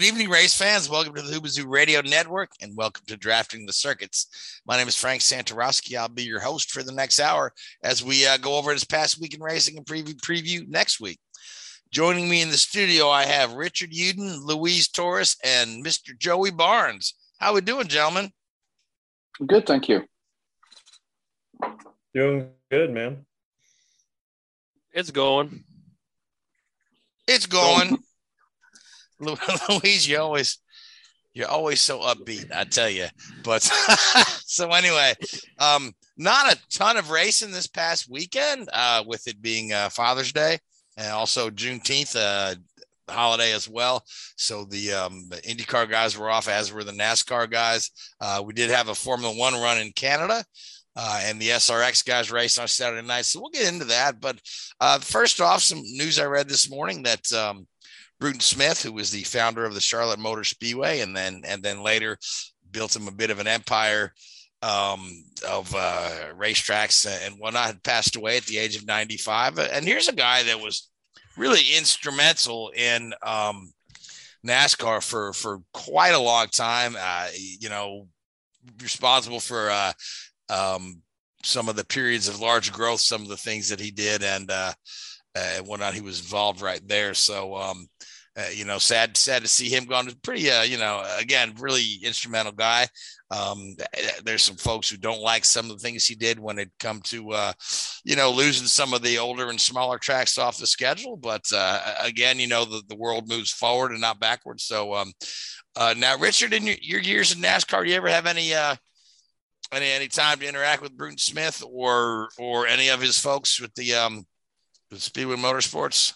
Good evening, race fans. Welcome to the Hoobazoo Radio Network and welcome to Drafting the Circuits. My name is Frank Santorowski. I'll be your host for the next hour as we uh, go over this past week in racing and preview, preview next week. Joining me in the studio, I have Richard Uden, Louise Torres, and Mr. Joey Barnes. How we doing, gentlemen? Good, thank you. Doing good, man. It's going. It's going. Louise, you always you're always so upbeat, I tell you. But so anyway, um, not a ton of racing this past weekend, uh, with it being uh, Father's Day and also Juneteenth, uh, holiday as well. So the, um, the IndyCar guys were off, as were the NASCAR guys. Uh, we did have a Formula One run in Canada. Uh, and the SRX guys raced on Saturday night. So we'll get into that. But uh, first off, some news I read this morning that um, Bruton Smith, who was the founder of the Charlotte Motor Speedway, and then and then later built him a bit of an empire um, of uh, racetracks and whatnot, had passed away at the age of 95. And here's a guy that was really instrumental in um, NASCAR for for quite a long time. Uh, you know, responsible for uh, um, some of the periods of large growth, some of the things that he did, and uh, and whatnot. He was involved right there. So, um, uh, you know, sad, sad to see him gone. Pretty, uh, you know, again, really instrumental guy. Um, there's some folks who don't like some of the things he did when it come to, uh, you know, losing some of the older and smaller tracks off the schedule. But uh, again, you know, the, the world moves forward and not backwards. So um, uh, now, Richard, in your, your years in NASCAR, do you ever have any uh, any any time to interact with Bruton Smith or or any of his folks with the um, with Speedway Motorsports?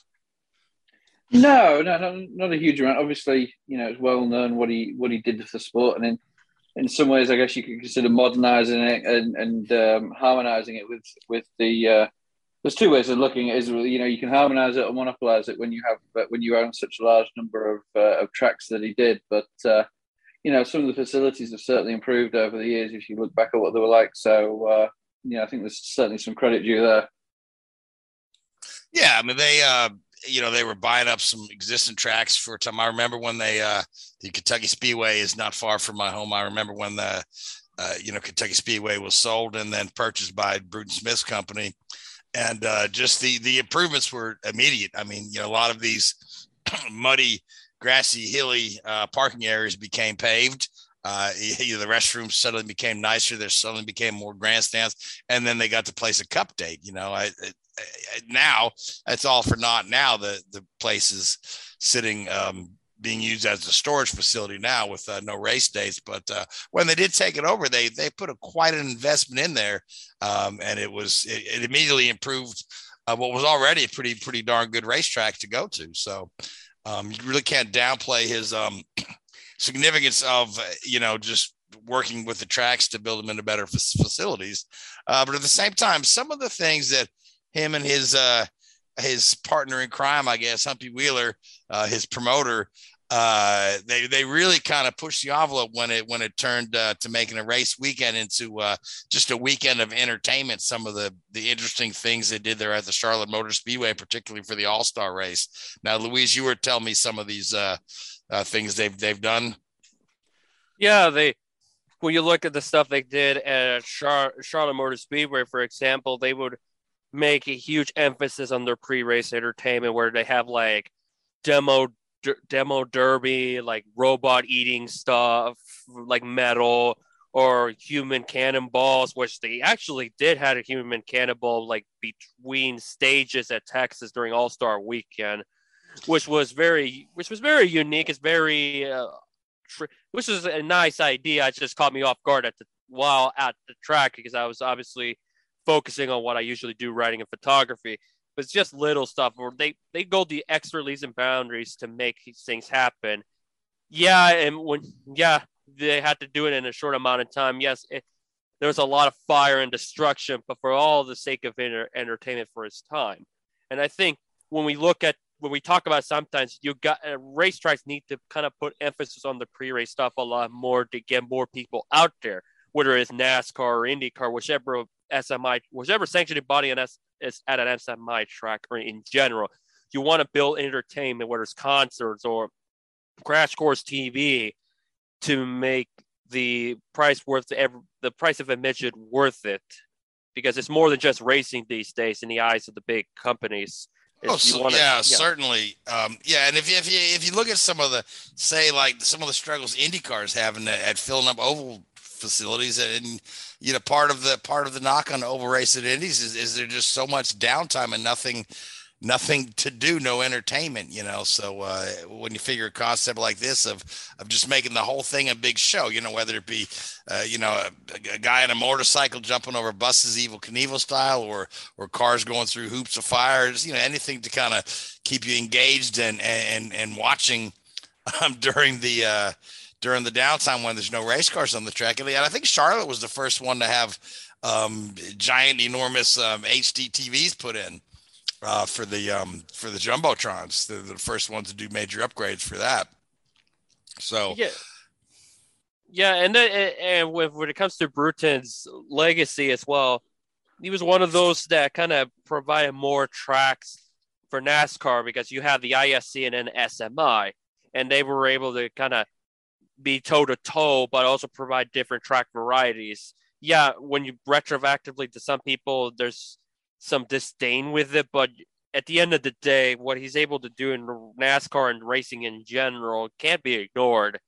No, no, no, not a huge amount. Obviously, you know, it's well known what he what he did for the sport, and in in some ways, I guess you could consider modernizing it and and um, harmonizing it with with the. Uh, there's two ways of looking at it. Is you know you can harmonize it or monopolize it when you have when you own such a large number of uh, of tracks that he did, but. Uh, you know, some of the facilities have certainly improved over the years if you look back at what they were like. So, uh, yeah, I think there's certainly some credit due there. Yeah, I mean they uh you know they were buying up some existing tracks for a time. I remember when they uh the Kentucky Speedway is not far from my home. I remember when the uh, you know Kentucky Speedway was sold and then purchased by Bruton Smith's company, and uh, just the the improvements were immediate. I mean, you know, a lot of these muddy, grassy, hilly uh, parking areas became paved. Uh, you know, the restrooms suddenly became nicer. There suddenly became more grandstands, and then they got to place a cup date. You know, I, now it's all for naught. Now the the place is sitting um, being used as a storage facility now with uh, no race days. But uh, when they did take it over, they they put a quite an investment in there, um, and it was it, it immediately improved uh, what was already a pretty pretty darn good racetrack to go to. So um, you really can't downplay his um, significance of you know just working with the tracks to build them into better facilities. Uh, but at the same time, some of the things that him and his uh, his partner in crime, I guess, Humpy Wheeler, uh, his promoter, uh, they they really kind of pushed the envelope when it when it turned uh, to making a race weekend into uh, just a weekend of entertainment. Some of the the interesting things they did there at the Charlotte Motor Speedway, particularly for the All Star race. Now, Louise, you were telling me some of these uh, uh, things they've they've done. Yeah, they when you look at the stuff they did at Char- Charlotte Motor Speedway, for example, they would make a huge emphasis on their pre-race entertainment, where they have like demo d- demo derby, like robot eating stuff, like metal or human cannonballs, which they actually did had a human cannonball like between stages at Texas during All Star Weekend, which was very, which was very unique. It's very, uh, tr- which is a nice idea. It just caught me off guard at the while at the track because I was obviously focusing on what I usually do, writing and photography. But it's just little stuff where they they go the extra leagues and boundaries to make these things happen. Yeah, and when yeah, they had to do it in a short amount of time. Yes, it, there was a lot of fire and destruction, but for all the sake of inter- entertainment for its time. And I think when we look at when we talk about sometimes you got uh, racetracks need to kind of put emphasis on the pre-race stuff a lot more to get more people out there, whether it's NASCAR or IndyCar, whichever SMI, whichever sanctioning body and S is at an SMI track or in general. You want to build entertainment, whether it's concerts or crash course TV, to make the price worth every, the price of admission worth it, because it's more than just racing these days in the eyes of the big companies. Oh, so, wanna, yeah, yeah, certainly. Um, yeah, and if you, if you if you look at some of the say like some of the struggles IndyCar is having at filling up oval facilities, and you know part of the part of the knock on oval race at Indies is, is there just so much downtime and nothing nothing to do, no entertainment, you know. So uh, when you figure a concept like this of of just making the whole thing a big show, you know, whether it be uh, you know a, a, guy on a motorcycle jumping over buses, Evel Knievel style, or or cars going through hoops of fires, you know, anything to kind of keep you engaged and and and watching um, during the uh, during the downtime when there's no race cars on the track. And I think Charlotte was the first one to have um, giant, enormous um, HD TVs put in uh, for the um, for the jumbotrons. They're the first ones to do major upgrades for that. So yeah, yeah, and then and when, when it comes to Bruton's legacy as well, he was one of those that kind of provided more tracks for NASCAR because you have the ISC and then SMI, and they were able to kind of be toe to toe, but also provide different track varieties. Yeah, when you retroactively to some people, there's some disdain with it, but at the end of the day, what he's able to do in NASCAR and racing in general can't be ignored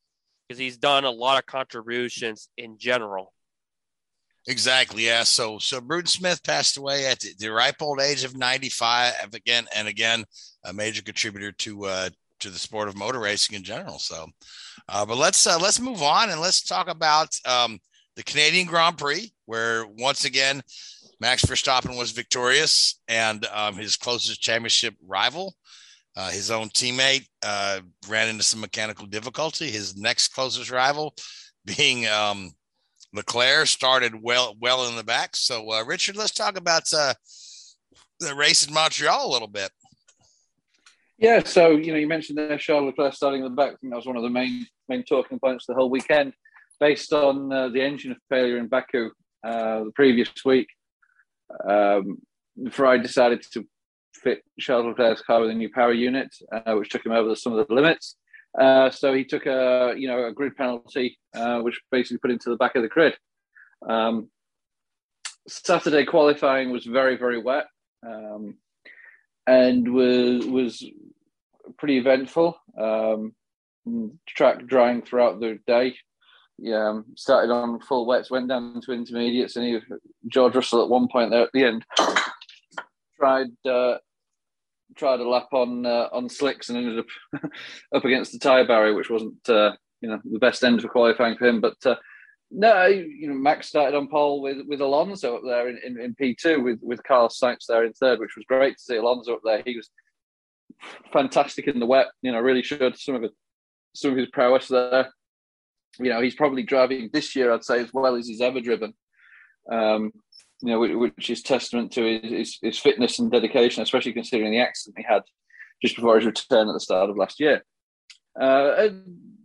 because he's done a lot of contributions in general. Exactly. Yeah. So, so Bruton Smith passed away at the, the ripe old age of 95. Again and again, a major contributor to uh, to the sport of motor racing in general. So, uh, but let's uh, let's move on and let's talk about um, the Canadian Grand Prix, where once again Max Verstappen was victorious, and um, his closest championship rival, uh, his own teammate, uh, ran into some mechanical difficulty. His next closest rival, being um, Leclerc, started well well in the back. So, uh, Richard, let's talk about uh, the race in Montreal a little bit. Yeah, so you know, you mentioned there Charles Leclerc starting in the back. I think that was one of the main main talking points the whole weekend, based on uh, the engine failure in Baku uh, the previous week um, Ferrari decided to fit Charles Leclerc's car with a new power unit, uh, which took him over some of the limits. Uh, so he took a you know a grid penalty, uh, which basically put him to the back of the grid. Um, Saturday qualifying was very very wet um, and was was pretty eventful. Um, track drying throughout the day yeah, um, started on full wets, went down to intermediates, and he, George Russell at one point there at the end tried uh, tried a lap on uh, on slicks and ended up up against the tyre barrier, which wasn't uh, you know the best end for qualifying for him. But uh, no, you know Max started on pole with with Alonso up there in, in, in P two with with Carlos Sainz there in third, which was great to see Alonso up there. He was fantastic in the wet. You know, really showed some of it, some of his prowess there you know, he's probably driving this year, I'd say, as well as he's ever driven. Um, you know, which, which is testament to his, his, his, fitness and dedication, especially considering the accident he had just before his return at the start of last year. Uh,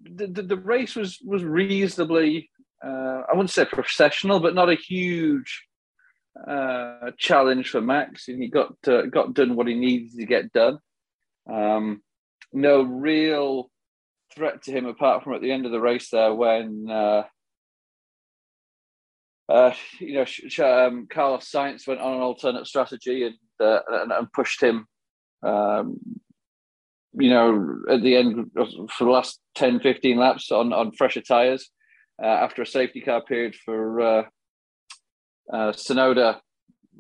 the, the, the, race was was reasonably, uh, I wouldn't say professional, but not a huge uh, challenge for Max. and He got uh, got done what he needed to get done. Um, no real threat to him apart from at the end of the race there when uh, uh, you know, um, Carlos Sainz went on an alternate strategy and uh, and, and, pushed him. Um, you know, at the end for the last 10, 15 laps on, on fresher tyres after a safety car period for uh, uh, Tsunoda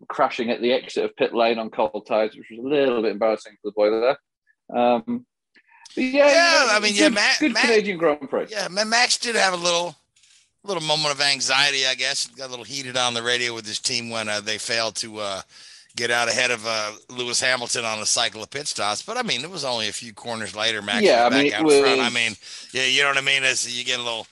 crashing at the exit of pit lane on cold tyres, which was a little bit embarrassing for the boy there. Um, yeah, yeah, I mean, good, yeah, Matt, good Canadian Grand Prix. Yeah, Max did have a little, little moment of anxiety, I guess. Got a little heated on the radio with his team when uh, they failed to uh, get out ahead of uh, Lewis Hamilton on a cycle of pit stops. But I mean, it was only a few corners later. Max yeah, was I back mean, out was... front. I mean, yeah, you know what I mean. As you get a little,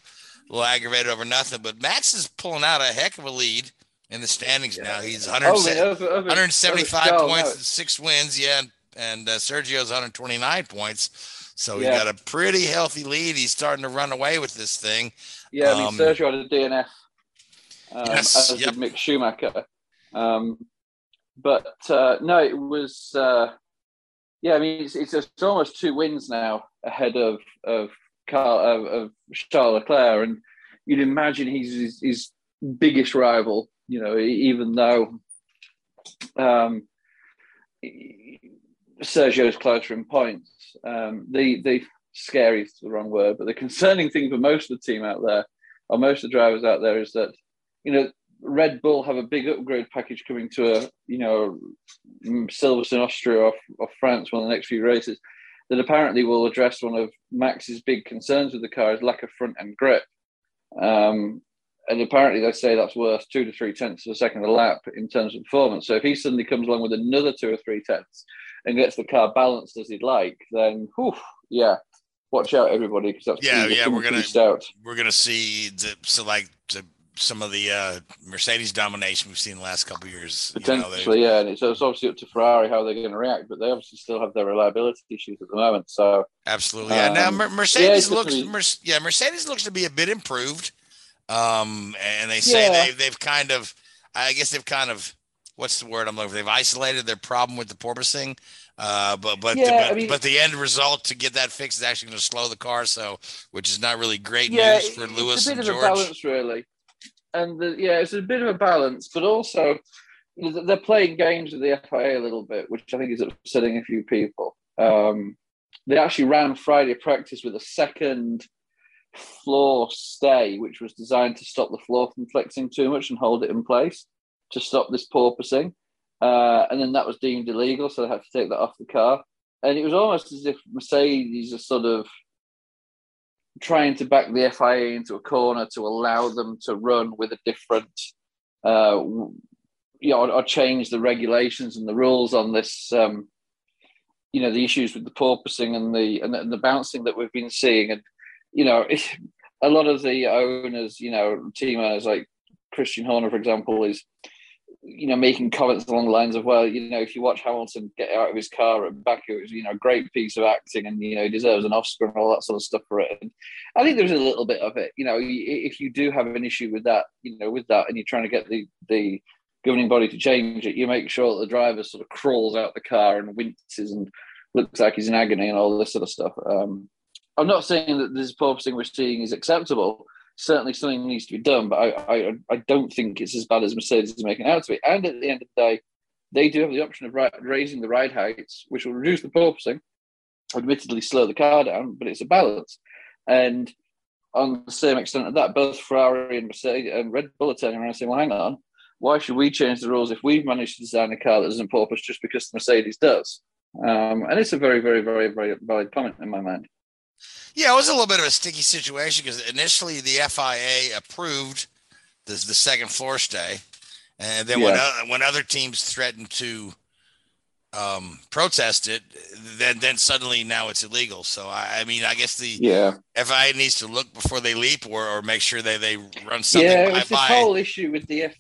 a little aggravated over nothing, but Max is pulling out a heck of a lead in the standings yeah. now. He's 170, over, over, 175 over points and six wins. Yeah, and, and uh, Sergio's 129 points. So he yeah. got a pretty healthy lead. He's starting to run away with this thing. Yeah, I mean, um, Sergio had a DNF, um, yes, as yep. did Mick Schumacher. Um, but uh, no, it was. Uh, yeah, I mean, it's, it's, it's, almost two wins now ahead of of, Carl, of, of Charles Leclerc, and you'd imagine he's his, his biggest rival. You know, even though um, Sergio's closer in points. Um, the the scary is the wrong word, but the concerning thing for most of the team out there, or most of the drivers out there, is that you know Red Bull have a big upgrade package coming to a you know Silverstone, Austria, or, or France, one of the next few races, that apparently will address one of Max's big concerns with the car is lack of front end grip. Um, and apparently they say that's worth two to three tenths of a second a lap in terms of performance. So if he suddenly comes along with another two or three tenths and gets the car balanced as he'd like, then whew, yeah, watch out everybody because that's yeah yeah we're gonna out. we're gonna see the, so like the, some of the uh, Mercedes domination we've seen the last couple years. Potentially, you know, yeah, and it's, it's, obviously up to Ferrari how they're going to react, but they obviously still have their reliability issues at the moment. So absolutely, yeah. Um, now Mercedes yeah, looks, yeah, Mercedes looks to be a bit improved. Um, and they say yeah. they, they've kind of, I guess they've kind of, what's the word I'm looking for? They've isolated their problem with the porpoising. Uh, but but, yeah, but, I mean, but the end result to get that fixed is actually going to slow the car. So, which is not really great yeah, news for Lewis and George. balance, really. And the, yeah, it's a bit of a balance, but also they're playing games with the FIA a little bit, which I think is upsetting a few people. Um, they actually ran Friday practice with a second floor stay, which was designed to stop the floor from flexing too much and hold it in place to stop this porpoising. Uh, and then that was deemed illegal, so they had to take that off the car. And it was almost as if Mercedes are sort of trying to back the FIA into a corner to allow them to run with a different, uh, you know, or, or, change the regulations and the rules on this. Um, you know, the issues with the porpoising and the and the, and the bouncing that we've been seeing, and you know, a lot of the owners, you know, team owners like Christian Horner, for example, is you know making comments along the lines of, well, you know, if you watch Hamilton get out of his car at back, it was you know a great piece of acting, and you know he deserves an Oscar and all that sort of stuff for it. And I think there's a little bit of it. You know, if you do have an issue with that, you know, with that, and you're trying to get the the governing body to change it, you make sure that the driver sort of crawls out the car and winces and looks like he's in agony and all this sort of stuff. Um, I'm not saying that this porpoising we're seeing is acceptable. Certainly, something needs to be done, but I, I, I don't think it's as bad as Mercedes is making out to be. And at the end of the day, they do have the option of raising the ride heights, which will reduce the porpoising, admittedly slow the car down, but it's a balance. And on the same extent of that, both Ferrari and Mercedes and Red Bull are turning around and saying, "Well, hang on, why should we change the rules if we've managed to design a car that doesn't porpoise just because the Mercedes does?" Um, and it's a very, very, very, very valid comment in my mind. Yeah, it was a little bit of a sticky situation because initially the FIA approved the, the second floor stay, and then when uh, when other teams threatened to um, protest it, then then suddenly now it's illegal. So I, I, mean, I guess the yeah FIA needs to look before they leap or, or make sure they they run something. Yeah, it's this whole issue with the F.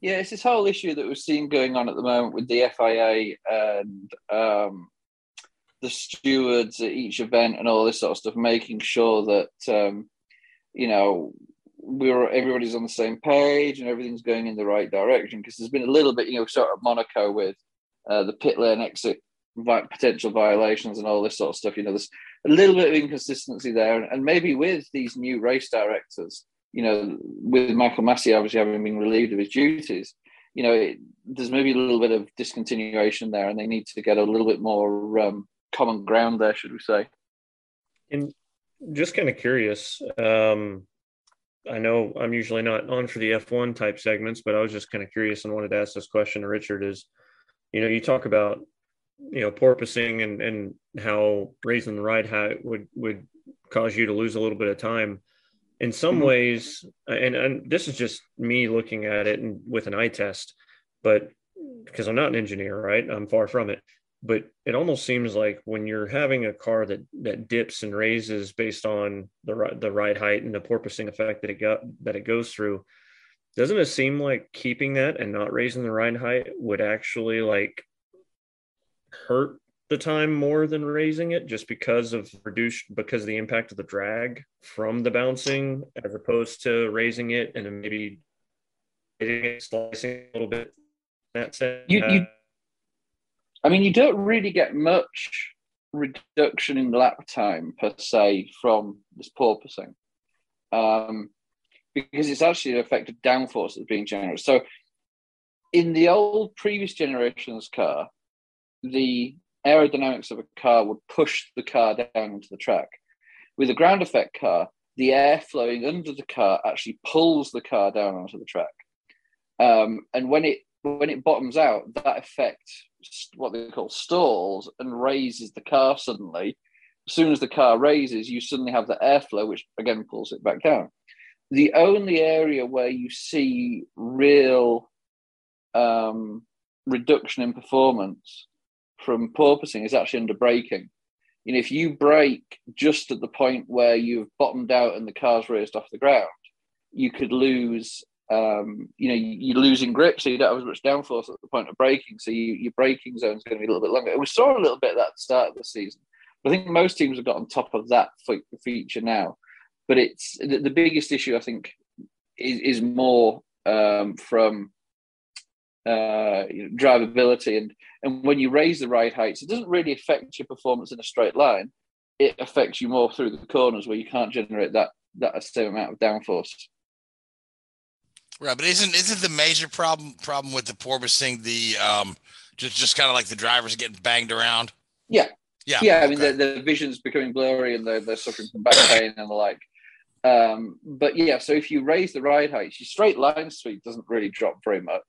Yeah, it's this whole issue that we're seeing going on at the moment with the FIA and um, the stewards at each event and all this sort of stuff, making sure that um, you know we're everybody's on the same page and everything's going in the right direction. Because there's been a little bit, you know, sort of Monaco with uh, the pit lane exit potential violations and all this sort of stuff. You know, there's a little bit of inconsistency there, and maybe with these new race directors, you know, with Michael Masi obviously having been relieved of his duties, you know, it, there's maybe a little bit of discontinuation there, and they need to get a little bit more um, common ground there, should we say? And just kind of curious. Um, I know I'm usually not on for the F1 type segments, but I was just kind of curious and wanted to ask this question to Richard. Is you know, you talk about you know porpoising and and how raising the ride height would would cause you to lose a little bit of time in some mm-hmm. ways and and this is just me looking at it and with an eye test but because i'm not an engineer right i'm far from it but it almost seems like when you're having a car that that dips and raises based on the the ride height and the porpoising effect that it got that it goes through doesn't it seem like keeping that and not raising the ride height would actually like hurt the time more than raising it just because of reduced because of the impact of the drag from the bouncing as opposed to raising it and then maybe slicing a little bit. That said, you, you, I mean, you don't really get much reduction in lap time per se from this porpoising, um, because it's actually an effect of downforce that's being generated. So, in the old previous generations car, the aerodynamics of a car would push the car down into the track. With a ground effect car, the air flowing under the car actually pulls the car down onto the track. Um, and when it when it bottoms out, that effect, what they call stalls, and raises the car suddenly. As soon as the car raises, you suddenly have the airflow, which again pulls it back down. The only area where you see real um, reduction in performance from porpoising is actually under braking. You know, if you brake just at the point where you've bottomed out and the car's raised off the ground, you could lose. Um, you know, you're losing grip, so you don't have as much downforce at the point of braking. So you, your braking zone is going to be a little bit longer. We saw a little bit that at the start of the season. But I think most teams have got on top of that feature now. But it's the, the biggest issue, I think, is, is more um, from uh, you know, drivability. And, and when you raise the ride heights, it doesn't really affect your performance in a straight line. It affects you more through the corners where you can't generate that that same amount of downforce. Right, but isn't isn't the major problem problem with the porpoising the um just just kind of like the drivers getting banged around? Yeah, yeah, yeah. I mean, the, the vision's becoming blurry and they're, they're suffering from back pain and the like. Um, but yeah, so if you raise the ride height, your straight line speed doesn't really drop very much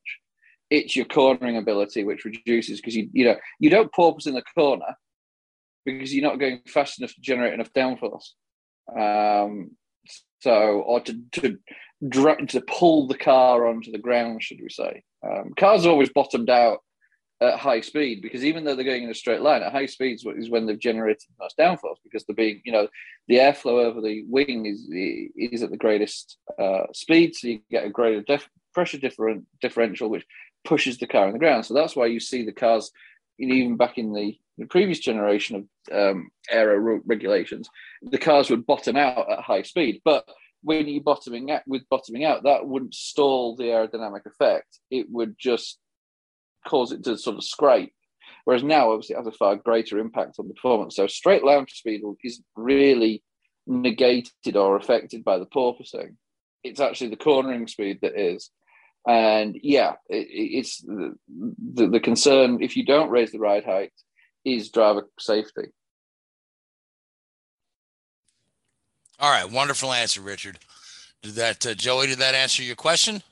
it's your cornering ability which reduces because you you know you don't porpoise in the corner because you're not going fast enough to generate enough downforce. Um, so or to to to pull the car onto the ground, should we say? Um, cars are always bottomed out at high speed because even though they're going in a straight line at high speeds is when they've generated the most downforce because they're being you know the airflow over the wing is is at the greatest uh, speed so you get a greater def- pressure different differential which pushes the car on the ground. So that's why you see the cars, even back in the, the previous generation of um, aero regulations, the cars would bottom out at high speed. But when you bottoming out with bottoming out, that wouldn't stall the aerodynamic effect. It would just cause it to sort of scrape. Whereas now, obviously, it has a far greater impact on the performance. So straight line speed is really negated or affected by the porpoising. It's actually the cornering speed that is. And yeah, it, it's the, the, the concern if you don't raise the ride height is driver safety. All right, wonderful answer, Richard. Did that, uh, Joey? Did that answer your question?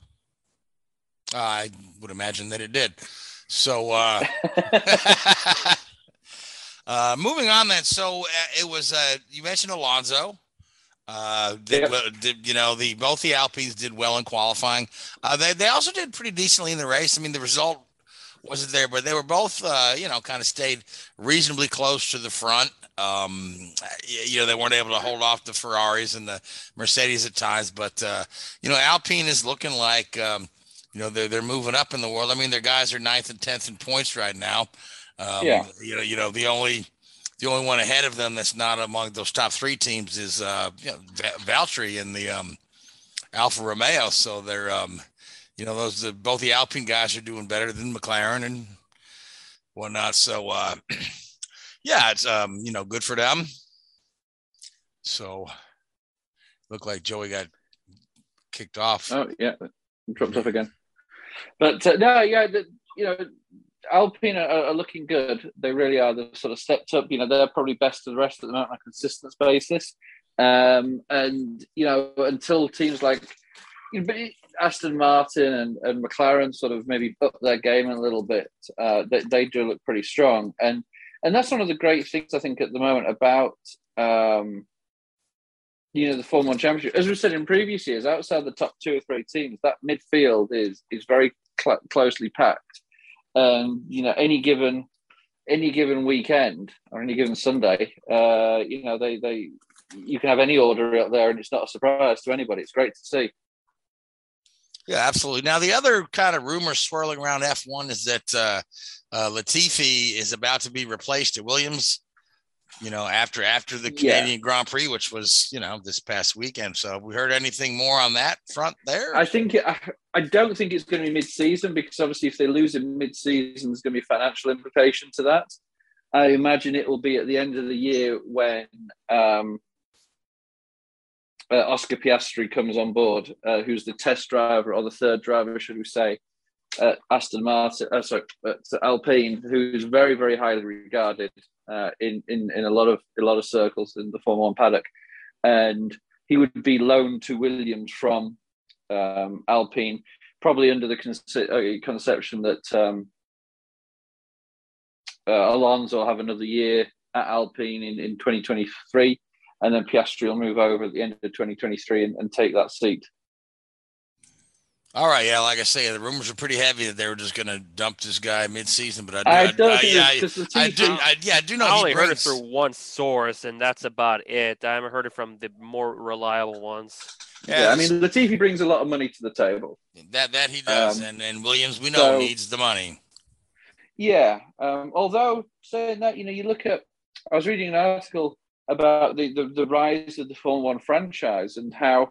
Uh, I would imagine that it did. So, uh, uh, moving on then. So uh, it was uh, you mentioned Alonso. Uh, did, did, you know the both the Alpines did well in qualifying. Uh, they they also did pretty decently in the race. I mean, the result wasn't there, but they were both uh, you know kind of stayed reasonably close to the front. Um, you know, they weren't able to hold off the Ferraris and the Mercedes at times, but uh, you know, Alpine is looking like um, you know they're they're moving up in the world. I mean, their guys are ninth and tenth in points right now. Um, yeah. You know, you know the only the only one ahead of them that's not among those top three teams is uh, you know, Valtteri in the um, Alfa Romeo. So they're, um, you know, those the, both the Alpine guys are doing better than McLaren and whatnot. So uh, yeah, it's um, you know good for them. So look like Joey got kicked off. Oh yeah, dropped off again. But uh, no, yeah, the, you know, Alpine are, are, looking good. They really are. They've sort of stepped up. You know, they're probably best of the rest at the moment on a consistent basis. Um, and you know, until teams like you know, Aston Martin and, and McLaren sort of maybe up their game a little bit, uh, they, they do look pretty strong. And and that's one of the great things I think at the moment about um, you know the Formula One Championship. As we said in previous years, outside the top two or three teams, that midfield is is very cl- closely packed. And you know, any given any given weekend or any given Sunday, uh, you know, they they you can have any order out there, and it's not a surprise to anybody. It's great to see. Yeah, absolutely. Now, the other kind of rumor swirling around F1 is that uh, uh, Latifi is about to be replaced at Williams. You know, after after the Canadian yeah. Grand Prix, which was you know this past weekend. So, we heard anything more on that front there? I think I, I don't think it's going to be mid-season because obviously, if they lose in mid-season, there's going to be financial implication to that. I imagine it will be at the end of the year when um, uh, Oscar Piastri comes on board, uh, who's the test driver or the third driver, should we say, at Aston Martin, uh, sorry, at Alpine, who's very, very highly regarded uh, in, in in a lot of a lot of circles in the Formula One paddock, and he would be loaned to Williams from um, Alpine, probably under the conce- uh, conception that um, uh, Alonso will have another year at Alpine in, in 2023 and then Piastri will move over at the end of 2023 and, and take that seat. All right, yeah, like I say, the rumors are pretty heavy that they were just going to dump this guy mid-season, but I, do, I don't I, think I, I, I, do, I, yeah, I do know. I only heard it through one source, and that's about it. I haven't heard it from the more reliable ones. Yeah, yeah I mean, Latifi brings a lot of money to the table. That that he does, um, and and Williams, we know so, needs the money. Yeah, um, although saying that, you know, you look at, I was reading an article about the, the, the rise of the Formula One franchise and how,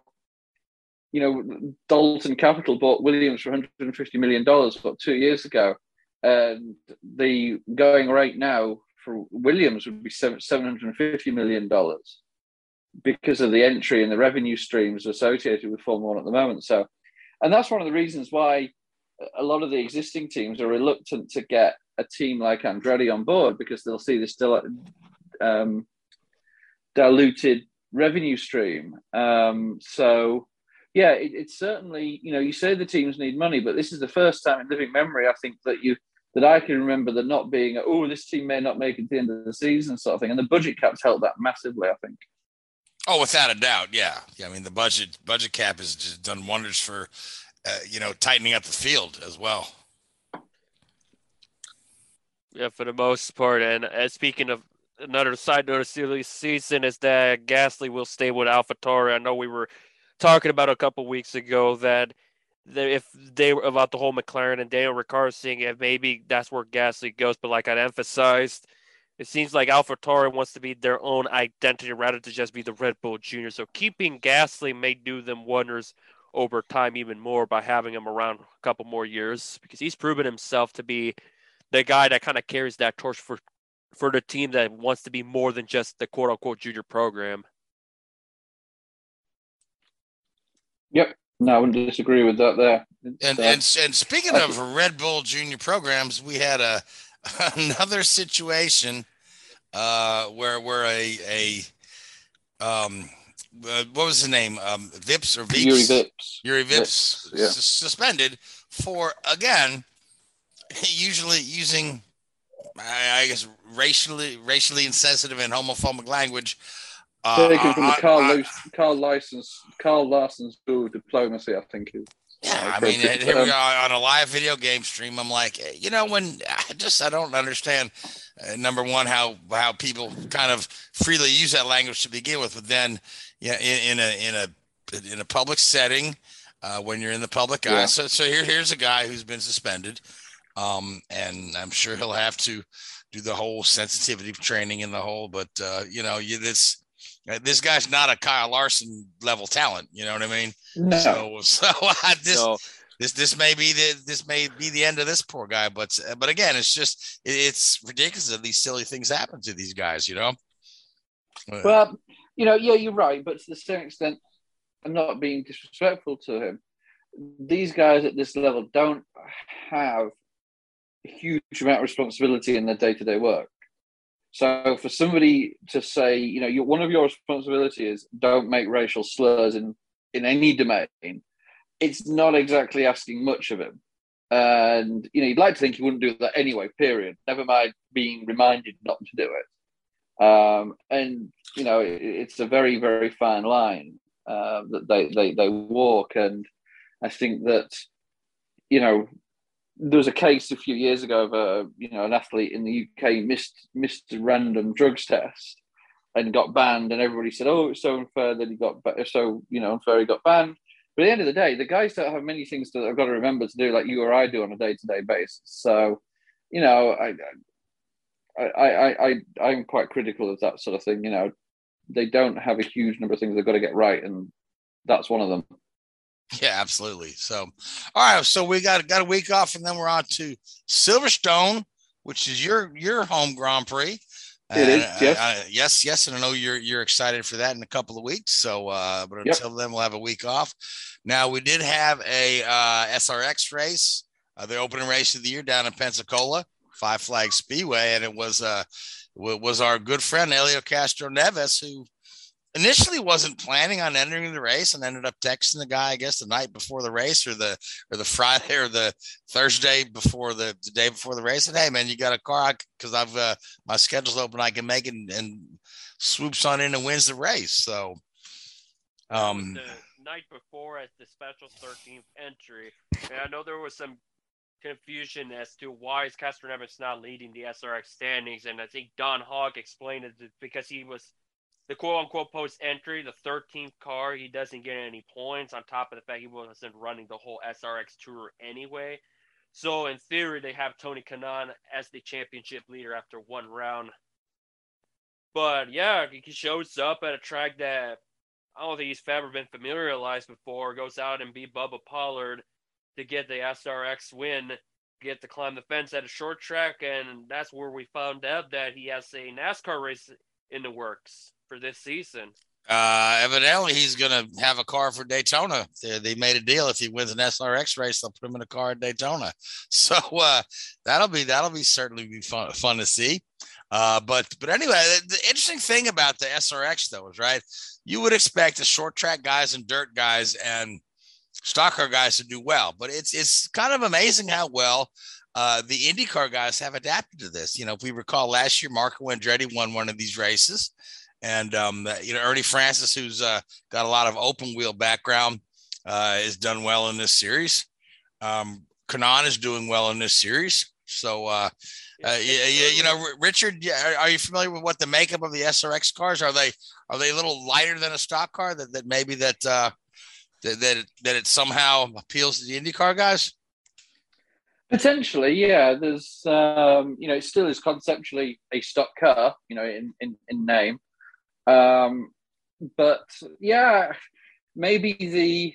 you know, Dorilton Capital bought Williams for 150 million dollars about two years ago, and the going rate now for Williams would be 750 million dollars because of the entry and the revenue streams associated with Formula One at the moment. So, and that's one of the reasons why a lot of the existing teams are reluctant to get a team like Andretti on board because they'll see this um, diluted revenue stream. Um, so, yeah, it, it's certainly you know you say the teams need money, but this is the first time in living memory I think that you that I can remember there not being oh this team may not make it to the end of the season sort of thing, and the budget caps helped that massively. I think. Oh, without a doubt, yeah. yeah. I mean, the budget budget cap has just done wonders for uh, you know tightening up the field as well. Yeah, for the most part. And uh, speaking of another side note of silly season is that Gasly will stay with AlphaTauri. I know we were talking about a couple weeks ago that, if they were about the whole McLaren and Daniel Ricciardo thing, if maybe that's where Gasly goes. But like I emphasized, it seems like AlphaTauri wants to be their own identity rather than just be the Red Bull Junior. So keeping Gasly may do them wonders over time even more by having him around a couple more years because he's proven himself to be the guy that kind of carries that torch for for the team that wants to be more than just the quote unquote junior program. Yep. No, I wouldn't disagree with that there. and, uh, and and speaking of Red Bull junior programs, we had a another situation uh, where where a a um uh, what was the name um Vips or Vips Juri Vips Juri Vips, Vips yeah. suspended for again usually using I, I guess racially racially insensitive and homophobic language. Uh, Taken from the Carl, uh, Carl license Carl Larson School of Diplomacy, I think is. Yeah, I mean, here we are on a live video game stream. I'm like, you know, when I just I don't understand. Uh, number one, how how people kind of freely use that language to begin with, but then, yeah, in, in a in a in a public setting, uh, when you're in the public eye. Yeah. So so here here's a guy who's been suspended, um, and I'm sure he'll have to do the whole sensitivity training in the whole. But uh, you know, you this Uh, this guy's not a Kyle Larson level talent. You know what I mean? No. So so I just. No. This, this may be the this may be the end of this poor guy, but uh, but again, it's just it's ridiculous that these silly things happen to these guys, you know. Uh, well, you know, yeah, you're right, but to the same extent, I'm not being disrespectful to him. These guys at this level don't have a huge amount of responsibility in their day to day work. So for somebody to say, you know, one of your responsibilities is don't make racial slurs in in any domain, it's not exactly asking much of him. And you know, you'd like to think he wouldn't do that anyway. Period. Never mind being reminded not to do it. Um, and you know, it, it's a very very fine line uh, that they, they they walk. And I think that you know there was a case a few years ago of a you know an athlete in the UK missed missed a random drugs test and got banned, and everybody said, "Oh, it's so unfair that he got so you know unfair he got banned." But at the end of the day, the guys don't have many things that I've got to remember to do, like you or I do on a day to day basis. So, you know, I, I, I, I, I'm quite critical of that sort of thing. You know, they don't have a huge number of things they've got to get right, and that's one of them. Yeah, absolutely. So, all right. So we got got a week off, and then we're on to Silverstone, which is your your home Grand Prix. It is, yes. I, I, yes, yes, and I know you're you're excited for that in a couple of weeks. So, uh, but until yep. then, we'll have a week off. Now, we did have a uh, SRX race, uh, the opening race of the year down in Pensacola, Five Flag Speedway, and it was uh, was our good friend Helio Castroneves who initially wasn't planning on entering the race and ended up texting the guy, I guess, the night before the race or the or the Friday or the Thursday before the, the day before the race. And hey, man, you got a car because I've uh, my schedule's open. I can make it and, and, swoops on in and wins the race. So, um, the night before at the special 13th entry, and I know there was some confusion as to why is Castroneves not leading the SRX standings, and I think Don Hawk explained it because he was the quote unquote post entry, the 13th car, he doesn't get any points on top of the fact he wasn't running the whole SRX tour anyway. So in theory, they have Tony Kanaan as the championship leader after one round. But yeah, he shows up at a track that I don't think he's ever been familiarized before. Goes out and beat Bubba Pollard to get the SRX win, get to climb the fence at a short track, and that's where we found out that he has a NASCAR race in the works for this season. Uh, evidently, he's going to have a car for Daytona. They, they, made a deal. If he wins an SRX race, they'll put him in a car at Daytona. So uh, that'll be that'll be certainly be fun fun to see. Uh, but but anyway, the, the, interesting thing about the SRX though is right. You would expect the short track guys and dirt guys and stock car guys to do well, but it's it's kind of amazing how well uh, the IndyCar guys have adapted to this. You know, if we recall last year, Marco Andretti won one of these races. And um, you know, Ernie Francis, who's uh, got a lot of open wheel background, uh, is done well in this series. Um, Kanaan is doing well in this series. So, uh, uh, yeah, yeah, you know, Richard, are you familiar with what the makeup of the SRX cars are? They are they a little lighter than a stock car? That, that maybe that uh, that that it, that it somehow appeals to the IndyCar guys. Potentially, yeah. There's, um, you know, it still is conceptually a stock car, you know, in in, in name, um, but yeah, maybe the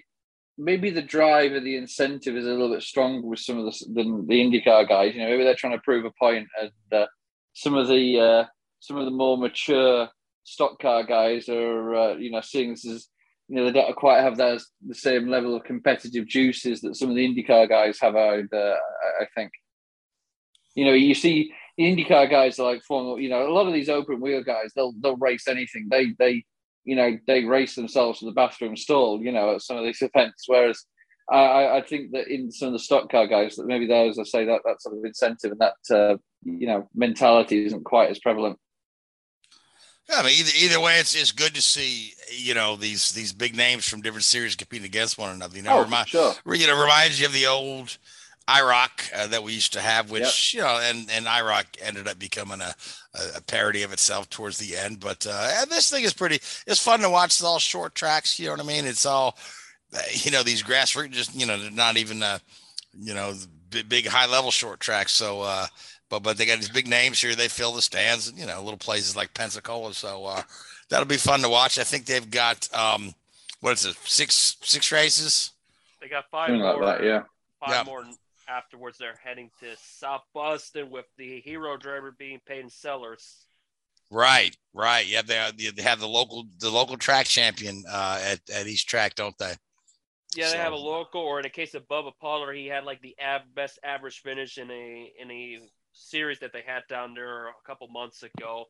maybe the drive or the incentive is a little bit stronger with some of the than the IndyCar guys. You know, maybe they're trying to prove a point, and uh, some of the uh, some of the more mature stock car guys are uh, you know seeing this as you know they don't quite have that the same level of competitive juices that some of the IndyCar guys have. I uh, I think. You know, you see IndyCar guys are like Formula. You know, a lot of these open wheel guys, they'll they'll race anything. They they you know they race themselves to the bathroom stall. You know, at some of these events. Whereas I, I think that in some of the stock car guys, that maybe those I say that that sort of incentive and that uh, you know mentality isn't quite as prevalent. Yeah, I mean, either either way, it's it's good to see you know these these big names from different series competing against one another. You know, oh, remind, sure. you know reminds you of the old IROC uh, that we used to have, which yep. you know, and and IROC ended up becoming a, a parody of itself towards the end. But uh, this thing is pretty. It's fun to watch. It's all short tracks. You know what I mean? It's all, uh, you know, these grassroots. Just you know, not even, uh, you know, big, big high level short tracks. So, uh, but but they got these big names here. They fill the stands. You know, little places like Pensacola. So uh, that'll be fun to watch. I think they've got um, what is it? Six six races. They got five more. Like that, yeah. Five yeah. more afterwards they're heading to South Boston with the hero driver being Peyton Sellers. Right, right. Yeah, they, they have the local the local track champion uh, at at each track, don't they? Yeah, they have a local, or in the case of Bubba Pollard, he had like the ab- best average finish in a in a series that they had down there a couple months ago.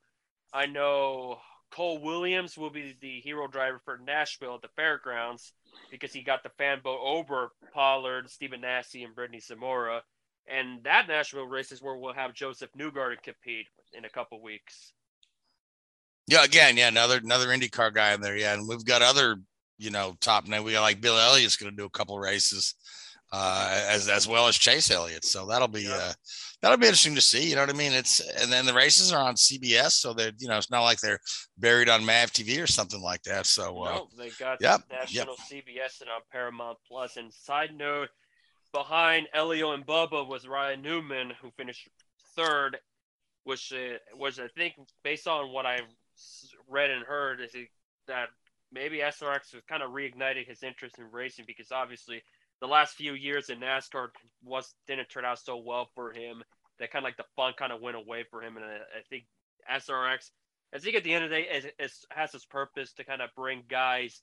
I know Cole Williams will be the hero driver for Nashville at the fairgrounds because he got the fan vote over Pollard, Stephen Nassie, and Brittany Zamora. And that Nashville race is where we'll have Josef Newgarden compete in a couple weeks. Yeah, again, yeah, another another IndyCar guy in there. Yeah, and we've got other, you know, top name. We got like Bill Elliott's going to do a couple races, uh, as as well as Chase Elliott. So that'll be uh, that'll be interesting to see. You know what I mean? It's and then the races are on CBS, so they're you know it's not like they're buried on Mav TV or something like that. So uh, No, they got yep, national CBS and on Paramount Plus. And side note, behind Helio and Bubba was Ryan Newman, who finished third, which uh, was I think based on what I've read and heard is he, that maybe SRX was kind of reigniting his interest in racing because obviously the last few years in NASCAR was didn't turn out so well for him. That kind of like the fun kind of went away for him, and I, I think SRX. I think at the end of the day, it, it has its purpose to kind of bring guys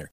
winner.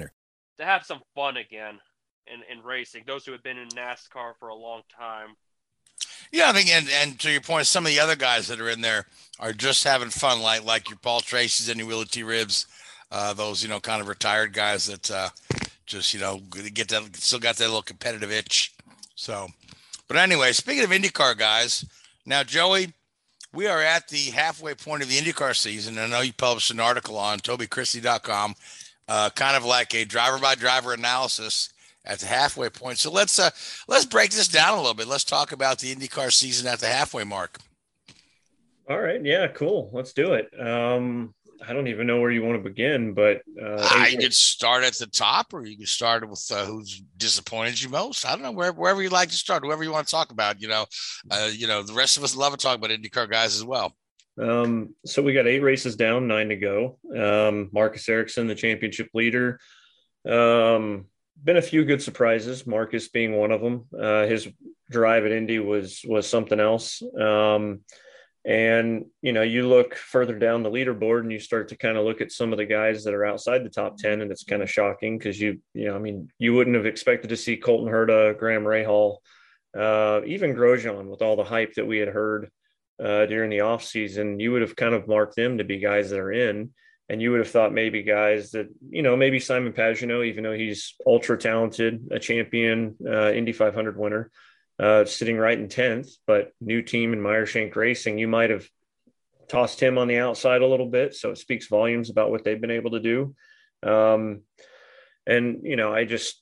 To have some fun again in, in racing. Those who have been in NASCAR for a long time. Yeah, I think, and, and to your point, some of the other guys that are in there are just having fun, like like your Paul Tracy's and your Willy T. Ribbs, uh, those you know kind of retired guys that uh, just you know get that still got that little competitive itch. So, but anyway, speaking of IndyCar guys, now Joey, we are at the halfway point of the IndyCar season. I know you published an article on TobyChristie.com, uh, kind of like a driver by driver analysis at the halfway point. So let's uh let's break this down a little bit. Let's talk about the IndyCar season at the halfway mark. All right. Yeah, cool. Let's do it. Um, I don't even know where you want to begin, but uh, I could start at the top, or you could start with uh, who's disappointed you most. I don't know wherever wherever you like to start, whoever you want to talk about. You know, uh, you know the rest of us love to talk about IndyCar guys as well. Um, so we got eight races down, nine to go. Um, Marcus Ericsson, the championship leader. Um, been a few good surprises. Marcus being one of them. Uh, his drive at Indy was was something else. Um, and you know, you look further down the leaderboard, and you start to kind of look at some of the guys that are outside the top ten, and it's kind of shocking because you you know, I mean, you wouldn't have expected to see Colton Herta, Graham Rahal, uh, even Grosjean with all the hype that we had heard uh, during the offseason, you would have kind of marked them to be guys that are in. And you would have thought maybe guys that, you know, maybe Simon Pagenaud, even though he's ultra talented, a champion, uh, Indy 500 winner, uh, sitting right in 10th, but new team in Meyershank Racing, you might have tossed him on the outside a little bit. So it speaks volumes about what they've been able to do. Um, and, you know, I just,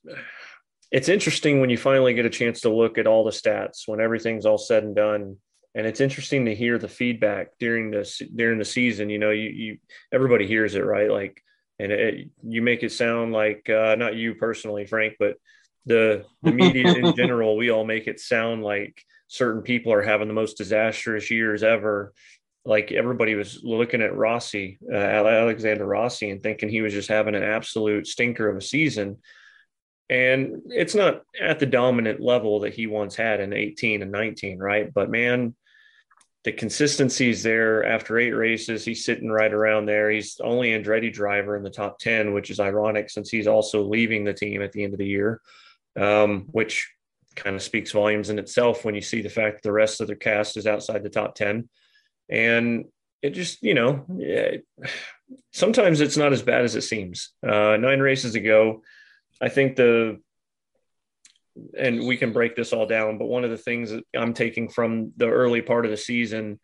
it's interesting when you finally get a chance to look at all the stats when everything's all said and done and it's interesting to hear the feedback during the during the season you know you, you everybody hears it right? Like and it, you make it sound like uh, not you personally frank but the the media in general we all make it sound like certain people are having the most disastrous years ever. Like everybody was looking at rossi uh, alexander rossi and thinking he was just having an absolute stinker of a season. And it's not at the dominant level that he once had in 18 and 19 right? But man the consistency is there. After eight races he's sitting right around there. He's the only andretti driver in the top 10 which is ironic since he's also leaving the team at the end of the year um, which kind of speaks volumes in itself when you see the fact that the rest of the cast is outside the top 10 and it just you know it, sometimes it's not as bad as it seems. Uh, nine races ago, I think the and we can break this all down. But one of the things that I'm taking from the early part of the season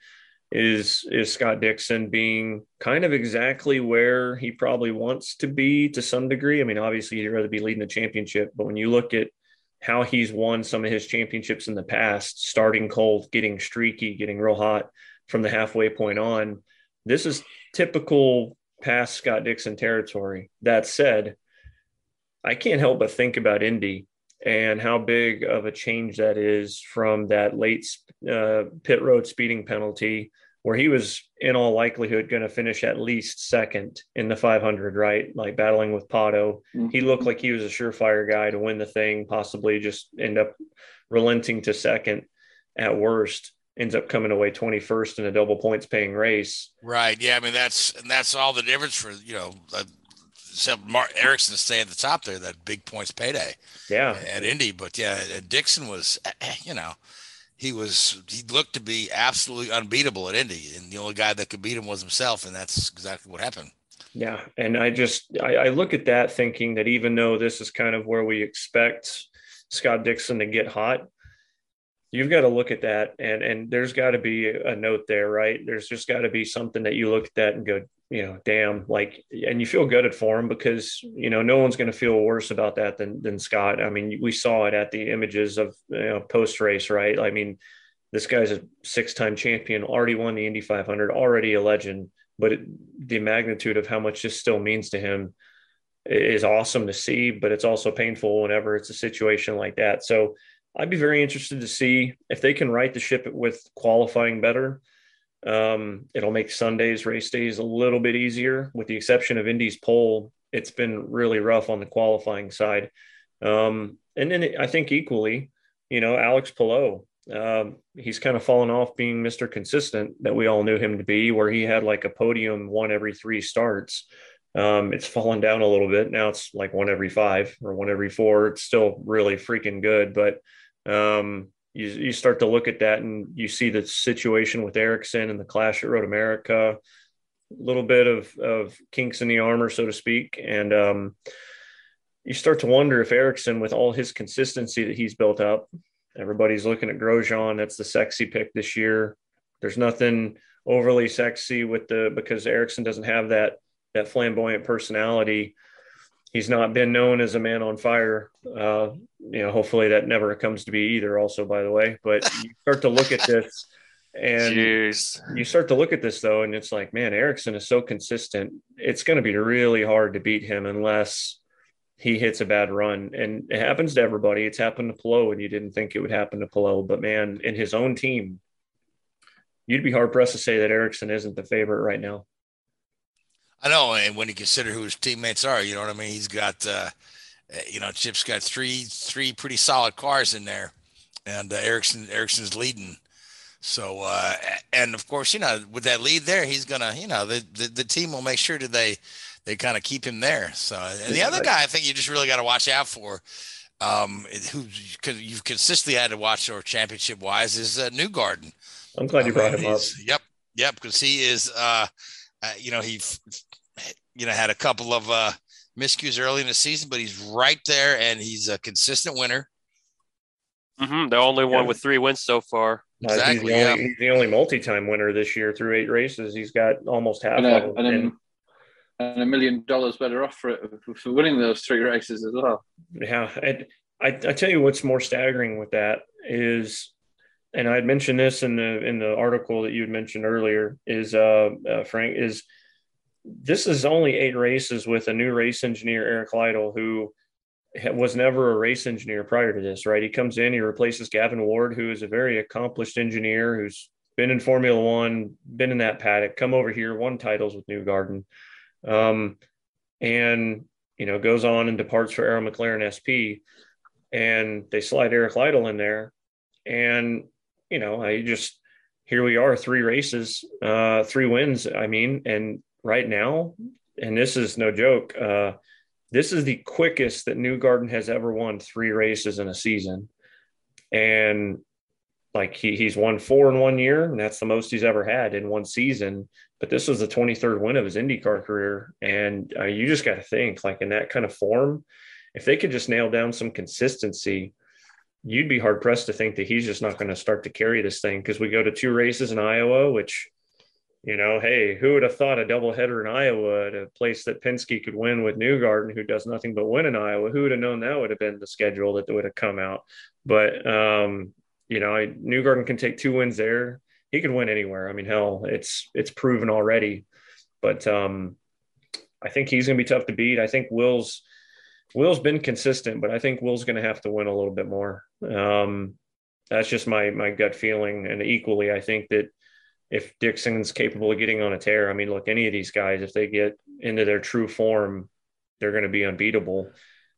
is is Scott Dixon being kind of exactly where he probably wants to be to some degree. I mean, obviously he'd rather be leading the championship, but when you look at how he's won some of his championships in the past, starting cold, getting streaky, getting real hot from the halfway point on, this is typical past Scott Dixon territory. That said, I can't help but think about Indy and how big of a change that is from that late uh, pit road speeding penalty where he was in all likelihood going to finish at least second in the 500 right? Like battling with pato. Mm-hmm. he looked like he was a surefire guy to win the thing possibly just end up relenting to second at worst ends up coming away 21st in a double points paying race. Right yeah i mean that's and that's all the difference for you know uh, except Mark Ericsson stay at the top there, that big points payday. Yeah. At Indy. But yeah, Dixon was, you know, he was, he looked to be absolutely unbeatable at Indy. And the only guy that could beat him was himself. And that's exactly what happened. Yeah. And I just, I, I look at that thinking that even though this is kind of where we expect Scott Dixon to get hot, you've got to look at that and and there's got to be a note there right there's just got to be something that you look at that and go you know damn like and you feel good at for him because you know no one's going to feel worse about that than than scott. I mean we saw it at the images of you know post race right? I mean this guy's a six time champion already won the indy 500 already a legend but it, the magnitude of how much this still means to him is awesome to see but it's also painful whenever it's a situation like that. So I'd be very interested to see if they can right the ship with qualifying better. Um, it'll make Sundays race days a little bit easier, with the exception of Indy's pole. It's been really rough on the qualifying side. Um, and then I think equally, you know, Alex Palou, um, he's kind of fallen off being Mr. Consistent that we all knew him to be, where he had like a podium one every three starts. Um, it's fallen down a little bit. Now it's like one every five or one every four. It's still really freaking good, but um, you, you start to look at that and you see the situation with Ericsson and the clash at Road America, a little bit of, of kinks in the armor, so to speak. And um, you start to wonder if Ericsson, with all his consistency that he's built up, everybody's looking at Grosjean. That's the sexy pick this year. There's nothing overly sexy with the because Ericsson doesn't have that that flamboyant personality he's not been known as a man on fire. Uh, you know, hopefully that never comes to be either. Also, by the way, but you start to look at this, and Jeez. you start to look at this though, and it's like, man, Ericsson is so consistent. It's going to be really hard to beat him unless he hits a bad run, and it happens to everybody. It's happened to Palou, and you didn't think it would happen to Palou, but man, in his own team, you'd be hard pressed to say that Ericsson isn't the favorite right now. I know, and when you consider who his teammates are, you know what I mean. He's got, uh, eh, you know, Chip's got three three pretty solid cars in there, and uh, Ericsson Ericsson's leading. So, uh, and of course, you know, with that lead there, he's gonna, you know, the the, the team will make sure that they they kind of keep him there. So, and the other guy, I think you just really got to watch out for, um, who you've consistently had to watch or championship wise is uh, Newgarden. I'm glad you brought him up. Yep, yep, because he is. Uh, uh, you know, he, you know, had a couple of uh, miscues early in the season, but he's right there and he's a consistent winner. Mm-hmm. The only one yeah. with three wins so far. Exactly. he's, the yeah. only, he's the only multi-time winner this year through eight races. He's got almost half and, a, and, and, and, a million dollars better off for, for winning those three races as well. Yeah, and I, I tell you what's more staggering with that is and I had mentioned this in the in the article that you had mentioned earlier is uh, uh, Frank is this is only eight races with a new race engineer Eric Liddell who was never a race engineer prior to this right he comes in he replaces Gavin Ward who is a very accomplished engineer who's been in Formula One been in that paddock come over here won titles with Newgarden um, and you know goes on and departs for Arrow McLaren SP and they slide Eric Liddell in there and you know, I just here we are, three races, uh, three wins. I mean, and right now, and this is no joke. Uh, this is the quickest that Newgarden has ever won three races in a season, and Like he, he's won four in one year, and that's the most he's ever had in one season. But this was the 23rd win of his IndyCar career. And uh, you just got to think, like, in that kind of form, if they could just nail down some consistency, you'd be hard pressed to think that he's just not going to start to carry this thing because we go to two races in Iowa, which, you know, hey, who would have thought a doubleheader in Iowa at a place that Penske could win with Newgarden, who does nothing but win in Iowa? Who would have known that would have been the schedule that would have come out? But um, you know, I, Newgarden can take two wins there. He can win anywhere. I mean, hell, it's it's proven already. But um, I think he's going to be tough to beat. I think Will's Will's been consistent, but I think Will's going to have to win a little bit more. Um, that's just my my gut feeling. And equally, I think that if Dixon's capable of getting on a tear, I mean, look, any of these guys, if they get into their true form, they're going to be unbeatable.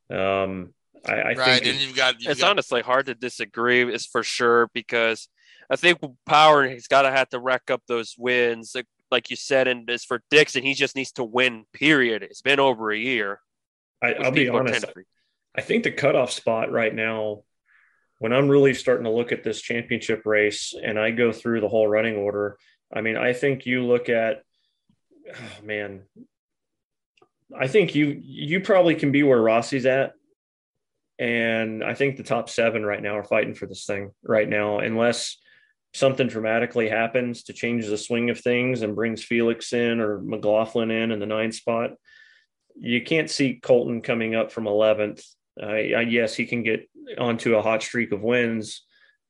Um, I, I right, think and you've got you've it's got, honestly hard to disagree. Is for sure because I think Power he's got to have to rack up those wins, like, like you said. And as for Dixon, he just needs to win. Period. It's been over a year. I, I'll be honest. I think the cutoff spot right now, when I'm really starting to look at this championship race and I go through the whole running order, I mean, I think you look at, oh man, I think you you probably can be where Rossi's at, and I think the top seven right now are fighting for this thing right now, unless something dramatically happens to change the swing of things and brings Felix in or McLaughlin in in the ninth spot. You can't see Colton coming up from 11th. Uh, yes, he can get onto a hot streak of wins,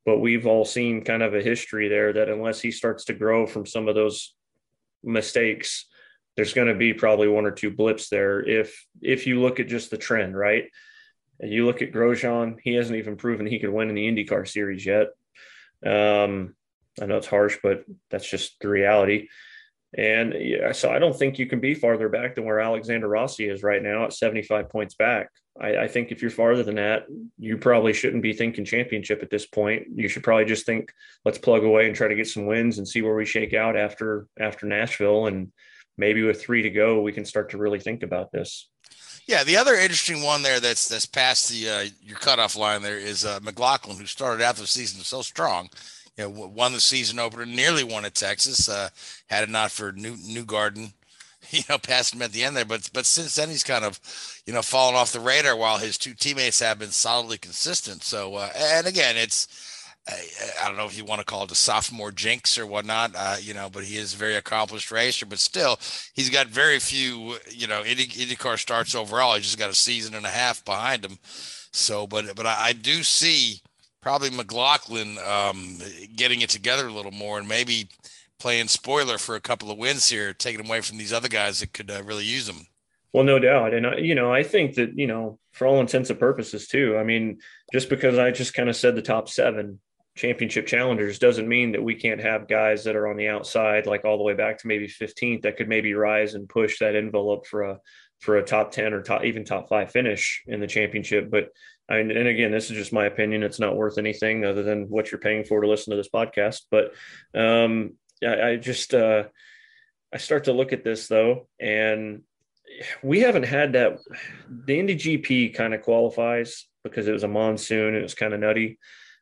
but we've all seen kind of a history there that unless he starts to grow from some of those mistakes, there's going to be probably one or two blips there. If if you look at just the trend, right? And you look at Grosjean, he hasn't even proven he could win in the IndyCar series yet. Um, I know it's harsh, but that's just the reality. And yeah, so I don't think you can be farther back than where Alexander Rossi is right now at 75 points back. I, I, think if you're farther than that, you probably shouldn't be thinking championship at this point. You should probably just think, let's plug away and try to get some wins and see where we shake out after after Nashville. And maybe with three to go, we can start to really think about this. Yeah, the other interesting one there that's that's past the uh, your cutoff line there is uh, McLaughlin, who started out the season so strong. You know, won the season opener, nearly won at Texas. Uh, had it not for New Newgarden, you know, passed him at the end there. But but since then he's kind of, you know, fallen off the radar while his two teammates have been solidly consistent. So uh, and again, it's I, I, don't know if you want to call it a sophomore jinx or whatnot, uh, you know, but he is a very accomplished racer. But still, he's got very few, you know, Indy, IndyCar starts overall. He's just got a season and a half behind him. So, but but I, I do see probably McLaughlin um, getting it together a little more and maybe playing spoiler for a couple of wins here, taking away from these other guys that could uh, really use them. Well, no doubt. And, I, you know, I think that, you know, for all intents and purposes, too, I mean, just because I just kind of said the top seven, championship challengers doesn't mean that we can't have guys that are on the outside, like all the way back to maybe 15th, that could maybe rise and push that envelope for a for a top 10 or top even top five finish in the championship. But I mean, and again, this is just my opinion. It's not worth anything other than what you're paying for to listen to this podcast. But um, I, I just uh, I start to look at this though, and we haven't had that. The Indy GP kind of qualifies because it was a monsoon. It was kind of nutty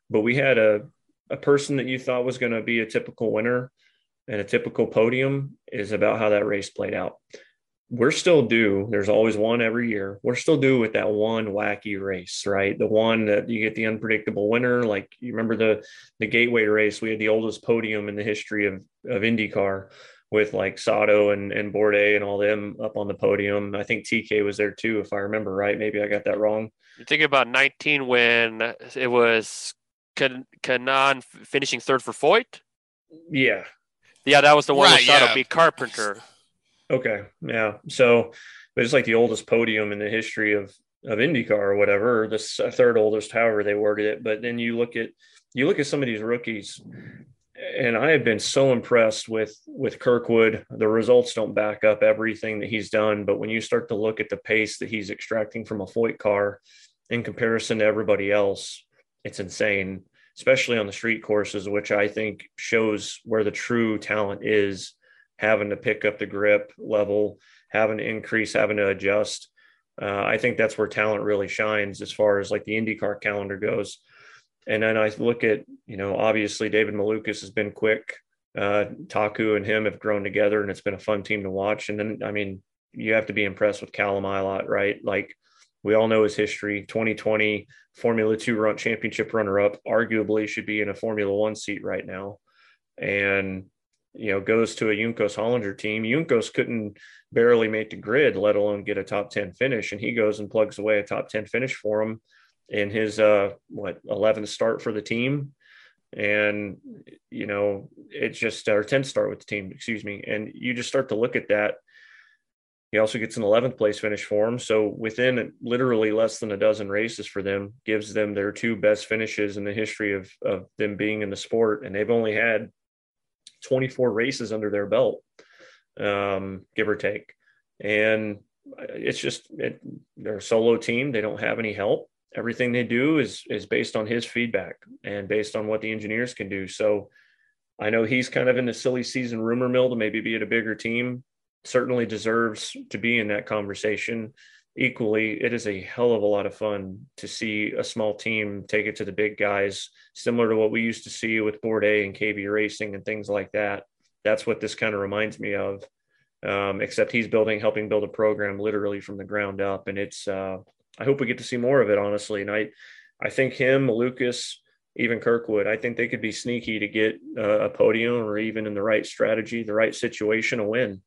but we had a, a person that you thought was going to be a typical winner and a typical podium is about how that race played out. We're still due. There's always one every year. We're still due with that one wacky race, right? The one that you get the unpredictable winner. Like you remember the the Gateway race, we had the oldest podium in the history of of IndyCar with like Sato and, and Bourdais and all them up on the podium. I think TK was there too, if I remember right. Maybe I got that wrong. You're thinking about 19 when it was Can- Kanaan finishing third for Foyt. Yeah. Yeah, that was the one Right, with Sato yeah. beat Carpenter. Okay. Yeah. So but it's like the oldest podium in the history of of IndyCar or whatever, or the uh, third oldest, however they worded it. But then you look at you look at some of these rookies, and I have been so impressed with with Kirkwood. The results don't back up everything that he's done, but when you start to look at the pace that he's extracting from a Foyt car in comparison to everybody else, it's insane. Especially on the street courses, which I think shows where the true talent is having to pick up the grip level, having to increase, having to adjust. Uh, I think that's where talent really shines as far as like the IndyCar calendar goes. And then I look at, you know, obviously David Malukas has been quick. Uh, Taku and him have grown together, and it's been a fun team to watch. And then, I mean, you have to be impressed with Callum Ilott, right? Like we all know his history. 2020 Formula Two run championship runner up, arguably should be in a Formula One seat right now, and you know goes to a Juncos Hollinger team. Juncos couldn't barely make the grid, let alone get a top 10 finish, and he goes and plugs away a top 10 finish for him in his uh what 11th start for the team and you know it's just our 10th start with the team excuse me and you just start to look at that he also gets an 11th place finish for him. So within literally less than a dozen races for them, gives them their two best finishes in the history of, of them being in the sport. And they've only had 24 races under their belt, um, give or take. And it's just it, they're a solo team. They don't have any help. Everything they do is is based on his feedback and based on what the engineers can do. So I know he's kind of in the silly season rumor mill to maybe be at a bigger team certainly deserves to be in that conversation. Equally, it is a hell of a lot of fun to see a small team take it to the big guys, similar to what we used to see with Bourdais and KV Racing and things like that. That's what this kind of reminds me of. Um, except he's building, helping build a program literally from the ground up, and it's. Uh, I hope we get to see more of it, honestly. And I, I think him, Lucas, even Kirkwood, I think they could be sneaky to get uh, a podium or even in the right strategy, the right situation, a win.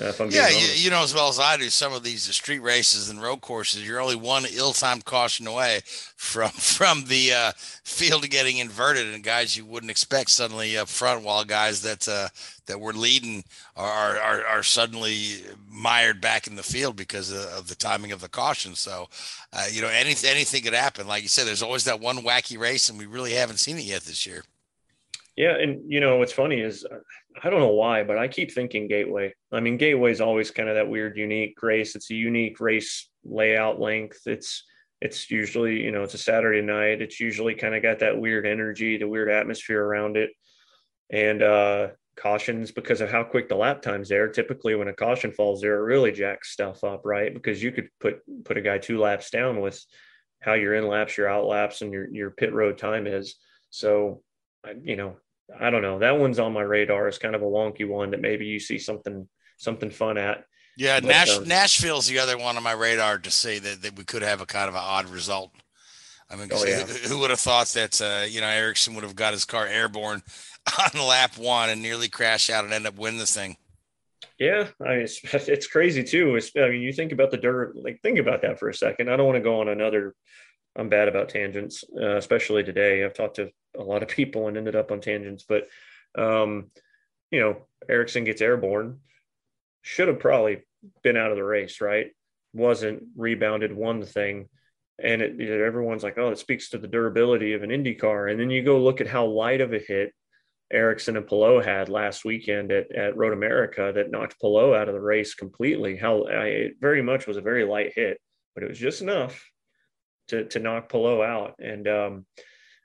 Uh, yeah, you, you, know as well as I do, some of these street races and road courses, you're only one ill-timed caution away from from the uh, field getting inverted and guys you wouldn't expect suddenly up front, while guys that uh, that were leading are, are are suddenly mired back in the field because of, of the timing of the caution. So, uh, you know, anything anything could happen. Like you said, there's always that one wacky race, and we really haven't seen it yet this year. Yeah, and you know what's funny is I don't know why, but I keep thinking Gateway. I mean, Gateway is always kind of that weird, unique race. It's a unique race layout length. It's it's usually you know it's a Saturday night. It's usually kind of got that weird energy, the weird atmosphere around it, and uh, cautions because of how quick the lap times there. Typically, when a caution falls there, it really jacks stuff up, right? Because you could put put a guy two laps down with how your in laps, your out laps, and your your pit road time is. So, you know, I don't know. That one's on my radar It's kind of a wonky one that maybe you see something something fun at. Yeah, but, Nash, um, Nashville's the other one on my radar to say that, that we could have a kind of an odd result. I mean, oh, yeah. who, who, would have thought that uh, you know Ericsson would have got his car airborne on lap one and nearly crash out and end up winning this thing? Yeah, I mean, it's, it's crazy too. It's, I mean, you think about the dirt, like think about that for a second. I don't want to go on another. I'm bad about tangents, uh, especially today. I've talked to a lot of people and ended up on tangents. But um, you know, Ericsson gets airborne. Should have probably been out of the race, right? Wasn't rebounded, won the thing. And it, everyone's like, oh, it speaks to the durability of an Indy car. And then you go look at how light of a hit Ericsson and Palou had last weekend at, at Road America that knocked Palou out of the race completely. How I, it very much was a very light hit, but it was just enough to, to knock Palou out. And um,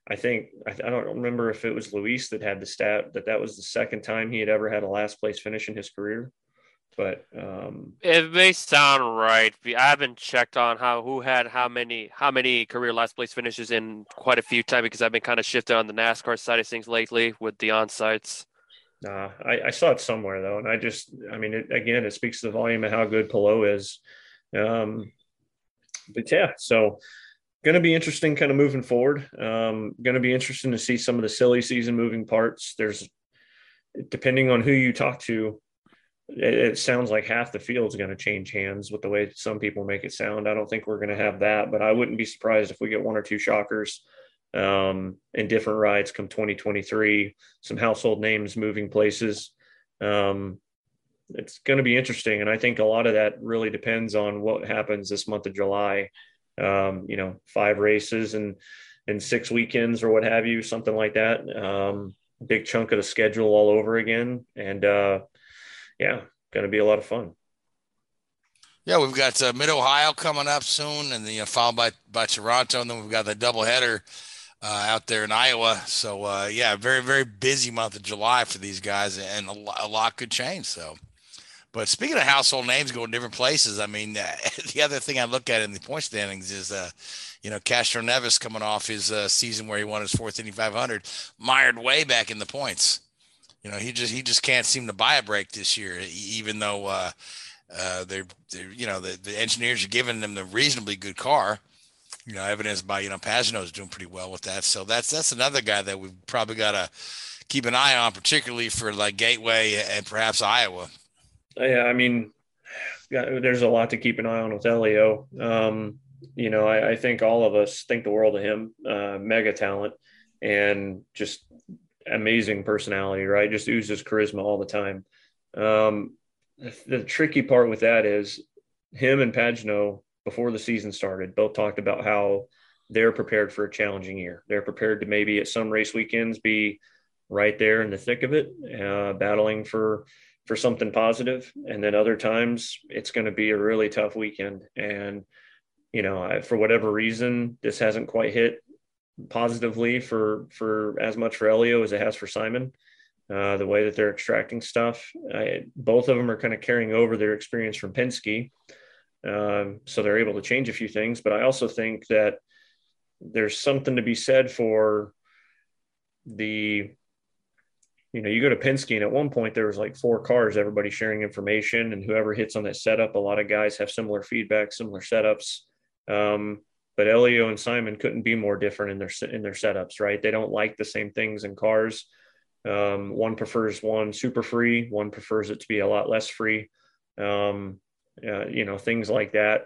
I think I, I, don't remember if it was Luis that had the stat that that was the second time he had ever had a last place finish in his career. But um, it may sound right. I haven't checked on how who had how many how many career last place finishes in quite a few times because I've been kind of shifted on the NASCAR side of things lately with the on sites. Nah, I, I, saw it somewhere though, and I just I mean it, again it speaks to the volume of how good Palou is. Um, but yeah, so going to be interesting kind of moving forward. Um, going to be interesting to see some of the silly season moving parts. There's, depending on who you talk to, it, it sounds like half the field is going to change hands with the way some people make it sound. I don't think we're going to have that, but I wouldn't be surprised if we get one or two shockers um, in different rides come 2023, some household names moving places. Um, it's going to be interesting. And I think a lot of that really depends on what happens this month of July um, you know, five races and and six weekends or what have you, something like that. Um, big chunk of the schedule all over again, and uh, yeah, going to be a lot of fun. Yeah, we've got uh, Mid Ohio coming up soon, and then you know, followed by by Toronto, and then we've got the doubleheader uh, out there in Iowa. So uh, yeah, very very busy month of July for these guys, and a, a lot could change. So But speaking of household names going different places, I mean, the other thing I look at in the point standings is, uh, you know, Castroneves coming off his uh, season where he won his fourth Indy 500, mired way back in the points. You know, he just he just can't seem to buy a break this year, even though uh, uh, they're, they're you know the, the engineers are giving them the reasonably good car. You know, evidenced by you know Pagenaud is doing pretty well with that. So that's that's another guy that we've probably got to keep an eye on, particularly for like Gateway and perhaps Iowa. Yeah, I mean, there's a lot to keep an eye on with Helio. Um, you know, I, I, think all of us think the world of him. Uh, mega talent and just amazing personality, right? Just oozes charisma all the time. Um, the tricky part with that is him and Pagenaud before the season started both talked about how they're prepared for a challenging year. They're prepared to maybe at some race weekends be right there in the thick of it, uh, battling for for something positive, and then other times it's going to be a really tough weekend. And you know, I, for whatever reason, this hasn't quite hit positively for for as much for Helio as it has for Simon. Uh, the way that they're extracting stuff, I, both of them are kind of carrying over their experience from Penske, um, so they're able to change a few things. But I also think that there's something to be said for the you know, you go to Penske, and at one point there was like four cars, everybody sharing information, and whoever hits on that setup, a lot of guys have similar feedback, similar setups. Um, but Helio and Simon couldn't be more different in their in their setups, right? They don't like the same things in cars. Um, one prefers one super free, one prefers it to be a lot less free. Um, uh, you know, things like that.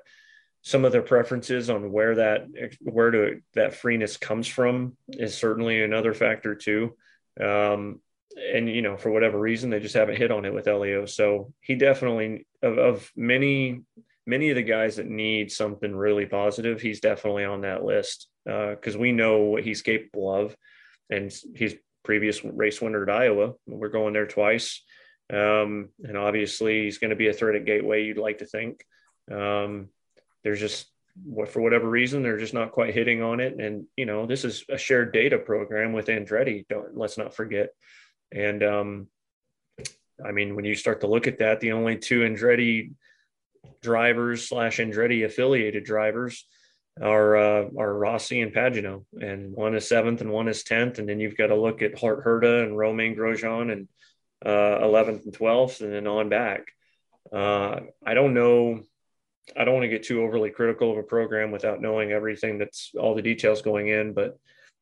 Some of their preferences on where that where to that freeness comes from is certainly another factor too. Um, and you know for whatever reason they just haven't hit on it with Helio. So he definitely of, of many many of the guys that need something really positive, he's definitely on that list because uh, we know what he's capable of, and he's previous race winner at Iowa. We're going there twice, um, and obviously he's going to be a threat at Gateway. You'd like to think. Um, there's just for whatever reason they're just not quite hitting on it and you know this is a shared data program with andretti don't let's not forget and um, I mean, when you start to look at that, the only two Andretti drivers slash Andretti affiliated drivers are uh, are Rossi and Pagenaud, and one is seventh and one is tenth, and then you've got to look at Hart Herta and Romain Grosjean and uh, eleventh and twelfth, and then on back. Uh, I don't know. I don't want to get too overly critical of a program without knowing everything that's all the details going in, but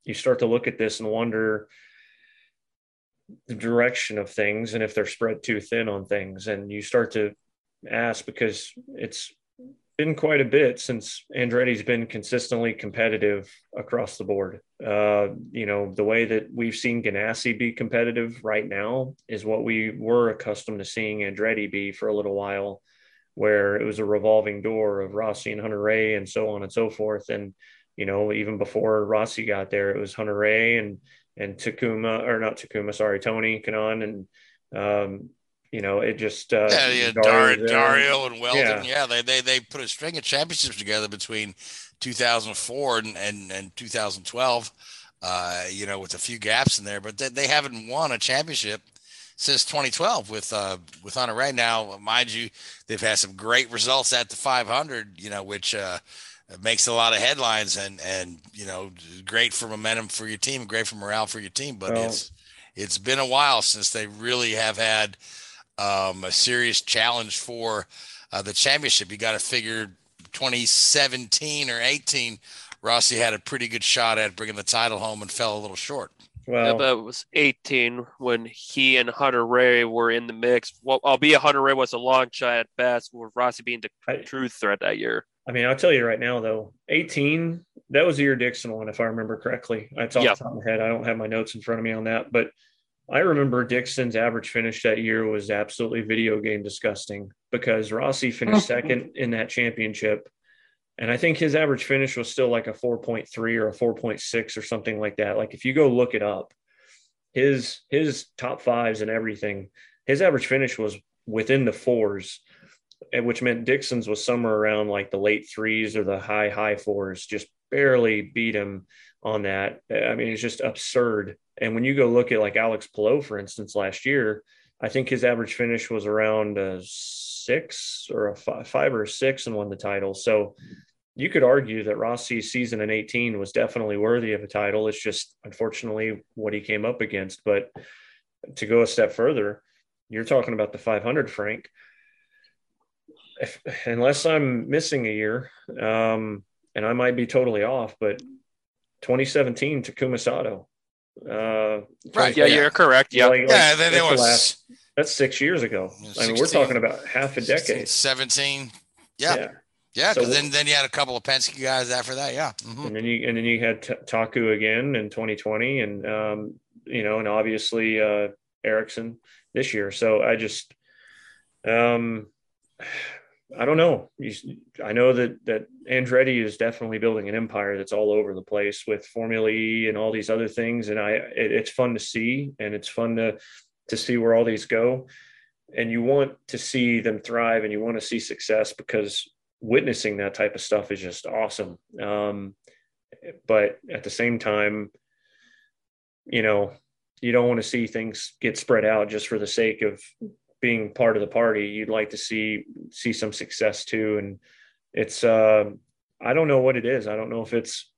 you start to look at this and wonder the direction of things and if they're spread too thin on things. And you start to ask because it's been quite a bit since Andretti's been consistently competitive across the board. Uh, you know, the way that we've seen Ganassi be competitive right now is what we were accustomed to seeing Andretti be for a little while, where it was a revolving door of Rossi and Hunter-Reay and so on and so forth. And, you know, even before Rossi got there, it was Hunter-Reay and and Takuma or not Takuma, sorry, Tony Kanaan and um, you know, it just uh, yeah, yeah, Dario, Dario and Weldon, yeah. yeah, they they they put a string of championships together between 2004 and and, and 2012. Uh, you know, with a few gaps in there, but they, they haven't won a championship since 2012 with uh with Hunter-Reay. Now, mind you, they've had some great results at the 500. You know, which uh it makes a lot of headlines and and you know great for momentum for your team great for morale for your team but well, it's it's been a while since they really have had um, a serious challenge for uh, the championship you got to figure 2017 or 18 rossi had a pretty good shot at bringing the title home and fell a little short well, yeah, but it was 18 when he and Hunter-Reay were in the mix. Well, albeit Hunter-Reay was a long shot at best, with Rossi being the I, true threat that year. I mean, I'll tell you right now, though, 18, that was the year Dixon won, if I remember correctly. It's off yep. the top of my head. I don't have my notes in front of me on that. But I remember Dixon's average finish that year was absolutely video game disgusting because Rossi finished oh. second in that championship. And I think his average finish was still like a 4.3 or a 4.6 or something like that. Like if you go look it up, his his top fives and everything, his average finish was within the fours which meant Dixon's was somewhere around like the late threes or the high high fours, just barely beat him on that. I mean, it's just absurd. And when you go look at like Alex Palou, for instance, last year, I think his average finish was around a six or a five, five or a six and won the title. So you could argue that Rossi's season in 18 was definitely worthy of a title. It's just unfortunately what he came up against. But to go a step further, you're talking about the 500 Frank. If, unless I'm missing a year, um, and I might be totally off, but 2017 Takuma Sato. Uh, right. Yeah, you're correct. Yeah. Like, like, yeah. Then was, last, that's six years ago. 16, I mean, we're talking about half a 16, decade. 17. Yeah. Yeah. Yeah, because so, then, then you had a couple of Penske guys after that. Yeah, mm-hmm. and then you and then you had T- Taku again in 2020, and um, you know, and obviously uh, Ericsson this year. So I just, um, I don't know. I know that that Andretti is definitely building an empire that's all over the place with Formula E and all these other things, and I it, it's fun to see, and it's fun to to see where all these go. And you want to see them thrive, and you want to see success because witnessing that type of stuff is just awesome. Um, but at the same time, you know, you don't want to see things get spread out just for the sake of being part of the party. You'd like to see see some success too, and it's uh, I don't know what it is. I don't know if it's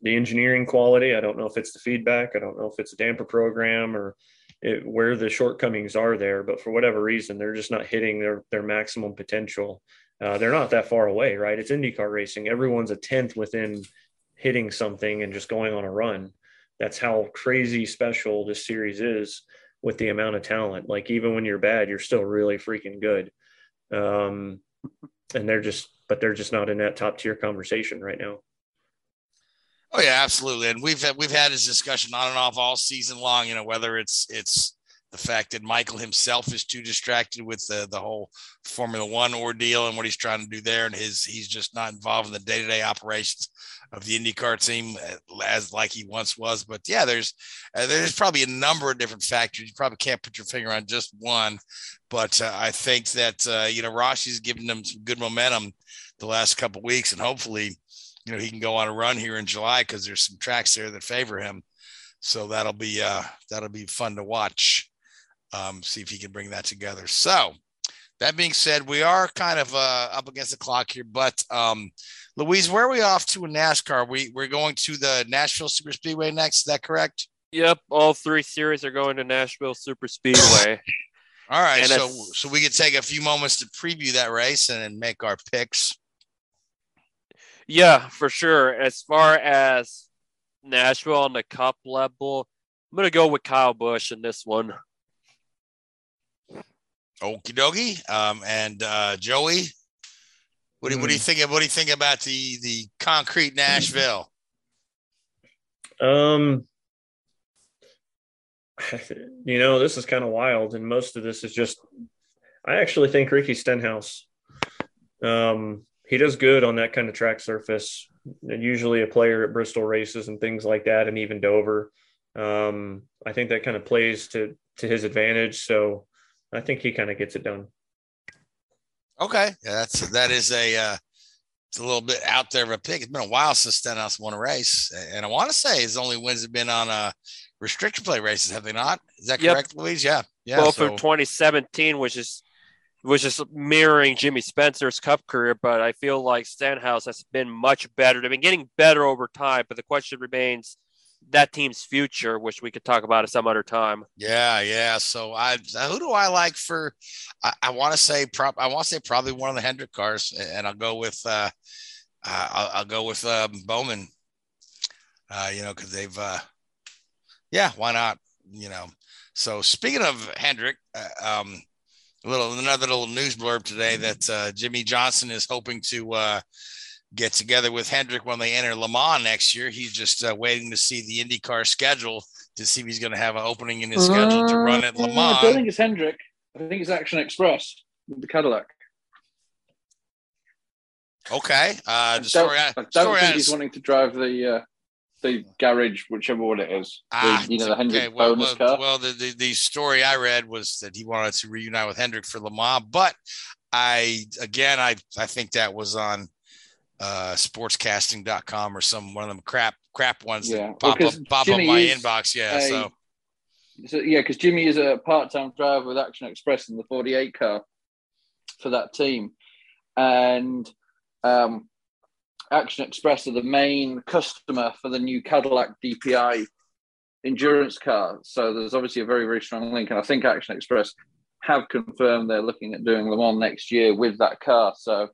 the engineering quality. I don't know if it's the feedback. I don't know if it's a damper program or it, where the shortcomings are there. But for whatever reason, they're just not hitting their their maximum potential. Uh, they're not that far away, right? It's IndyCar racing. Everyone's a tenth within hitting something and just going on a run. That's how crazy special this series is with the amount of talent. Like even when you're bad, you're still really freaking good. Um, and they're just, but they're just not in that top tier conversation right now. Oh yeah, absolutely. And we've we've had this discussion on and off all season long. You know whether it's it's the fact that Michael himself is too distracted with the, the whole Formula One ordeal and what he's trying to do there, and his he's just not involved in the day to day operations of the IndyCar team uh, as like he once was. But yeah, there's uh, there's probably a number of different factors. You probably can't put your finger on just one, but uh, I think that uh, you know Rossi's given them some good momentum the last couple weeks, and hopefully, you know, he can go on a run here in July because there's some tracks there that favor him. So that'll be uh, that'll be fun to watch um, see if he can bring that together. So, that being said, we are kind of uh, up against the clock here, but um, Luis, where are we off to in NASCAR? We we're going to the Nashville Super Speedway next. Is that correct? Yep, all three series are going to Nashville Super Speedway. all right, and so so we could take a few moments to preview that race and make our picks. Yeah, for sure. As far as Nashville on the Cup level, I'm gonna go with Kyle Busch in this one. Okie dokie. Um, and uh, Joey, what do, mm. what do you hmm. think? Of, what do you think about the the concrete Nashville? Um, you know, this is kind of wild, and most of this is just. I actually think Ricky Stenhouse. Um, he does good on that kind of track surface. Usually, a player at Bristol races and things like that, and even Dover. Um, I think that kind of plays to to his advantage. So I think he kind of gets it done. Okay, yeah, that's that is a uh, it's a little bit out there of a pick. It's been a while since Stenhouse won a race, and I want to say his only wins have been on uh, restriction play races, have they not? Is that yep. correct, Luis? Yeah, yeah. Well, so. for 2017, which is which is mirroring Jimmy Spencer's Cup career, but I feel like Stenhouse has been much better. They've been getting better over time, but the question remains that team's future, which we could talk about at some other time. Yeah, yeah. So I, who do I like for? I, I want to say, prop. I want to say probably one of the Hendrick cars, and I'll go with. Uh, uh, I'll, I'll, go with um, Bowman. Uh, you know, because they've. Uh, yeah, why not? You know. So speaking of Hendrick, uh, um, a little another little news blurb today that uh, Jimmie Johnson is hoping to uh, get together with Hendrick when they enter Le Mans next year. He's just uh, waiting to see the IndyCar schedule to see if he's going to have an opening in his schedule to run at Le Mans. I don't think it's Hendrick. I think it's Action Express with the Cadillac. Okay. Uh, the story I don't, I don't think he's wanting to drive the uh, the garage, whichever one it is. Ah, the, you know, the Hendrick okay. well, bonus well, car. Well, the, the, the story I read was that he wanted to reunite with Hendrick for Le Mans, but I again I I think that was on uh, sportscasting.com or some one of them crap crap ones yeah. that pop well, up pop Jimmy up my inbox. Yeah. A, so so yeah, because Jimmie is a part-time driver with Action Express in the 48 car for that team, and um, Action Express are the main customer for the new Cadillac DPI endurance car. So there's obviously a very very strong link, and I think Action Express have confirmed they're looking at doing Le Mans next year with that car. So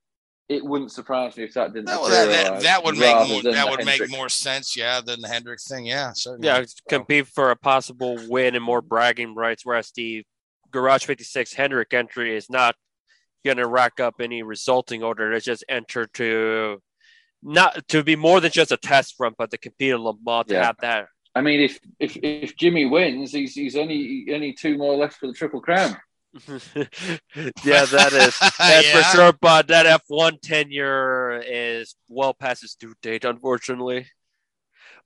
it wouldn't surprise me if that didn't. No, that, that, that would make more, that the would make more sense, yeah, than the Hendrick thing. Yeah, certainly. Yeah, compete for a possible win and more bragging rights, whereas the Garage 56 Hendrick entry is not going to rack up any resulting order. It's just enter to not to be more than just a test run, but to compete in Le Mans to Yeah. have that. I mean, if if if Jimmie wins, he's he's only only two more left for the triple crown. yeah, that is that's Yeah. for sure. But that F1 tenure is well past its due date, unfortunately.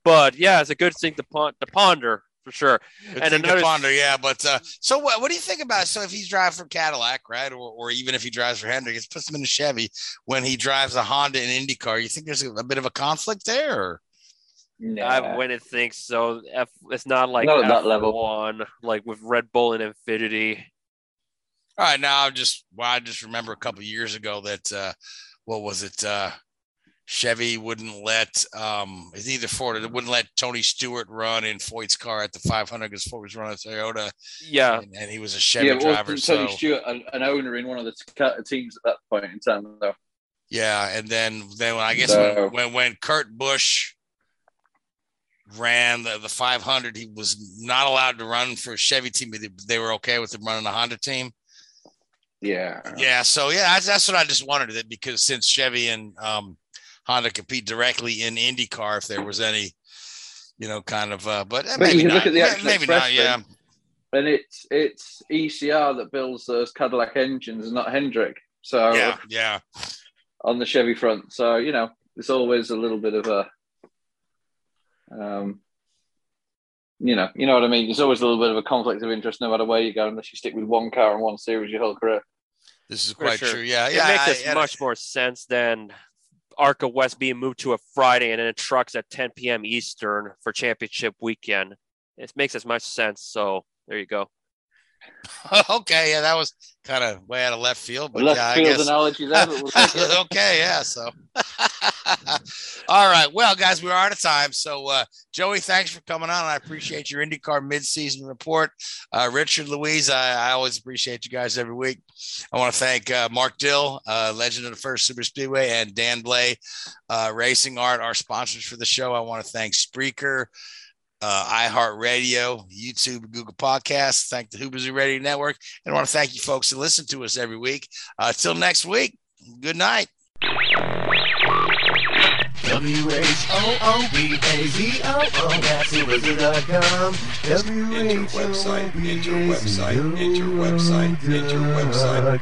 But yeah, it's a good thing to, pon- to ponder for sure. Good and thing to another ponder, yeah. But uh, so what? What do you think about? So if he's driving for Cadillac, right, or, or even if he drives for Hendrick, it puts him in a Chevy. When he drives a Honda and IndyCar, you think there's a, a bit of a conflict there? Or? I wouldn't think so. F, it's not like Not F1, level. like with Red Bull and Infiniti. All right, now I'm just well, I just remember a couple years ago that uh, what was it? Uh, Chevy wouldn't let um, it's either Ford. or It wouldn't let Tony Stewart run in Foyt's car at the 500 because Ford was running a Toyota, Yeah, and, and he was a Chevy yeah, driver. wasn't So Tony Stewart an, an owner in one of the t- teams at that point in time, though. Yeah, and then then I guess So- when, when when Kurt Busch ran the, the 500, he was not allowed to run for a Chevy team. They, they were okay with him running a Honda team. Yeah, Yeah, so yeah, that's, that's what I just wondered that because since Chevy and um, Honda compete directly in IndyCar, if there was any, you know, kind of, uh, but, uh, maybe you not. look at the May- maybe Express not. Yeah, and it's it's ECR that builds those Cadillac engines, not Hendrick. So yeah, yeah. on the Chevy front, so you know, it's always a little bit of a, um, you know, you know what I mean. There's always a little bit of a conflict of interest, no matter where you go, unless you stick with one car and one series your whole career. This is quite sure. true. Yeah, it yeah. makes I- I- much more sense than ARCA West being moved to a Friday and then it trucks at 10 p.m. Eastern for championship weekend. It makes as much sense. So there you go. okay, yeah, that was kind of way out of left field, but Left yeah, I guess. analogy there, but we'll okay, yeah. So, all right. Well, guys, we're out of time. So, uh, Joey, thanks for coming on. I appreciate your IndyCar midseason report. Uh, Richard, Louise, I, I always appreciate you guys every week. I want to thank uh, Mark Dill, uh, legend of the first Super Speedway, and Dan Blay, uh, Racing Art, our sponsors for the show. I want to thank Spreaker. Uh, iHeartRadio, YouTube, Google Podcasts. Thank the Whoobazoo Radio Network, and I want to thank you folks that listen to us every week. Uh, till next week, good night. W-H-O-O-B-A-Z-O-O, that's Subaru.com. W-H-O-O-B-A-Z-O-O. Enter website, enter website, enter website.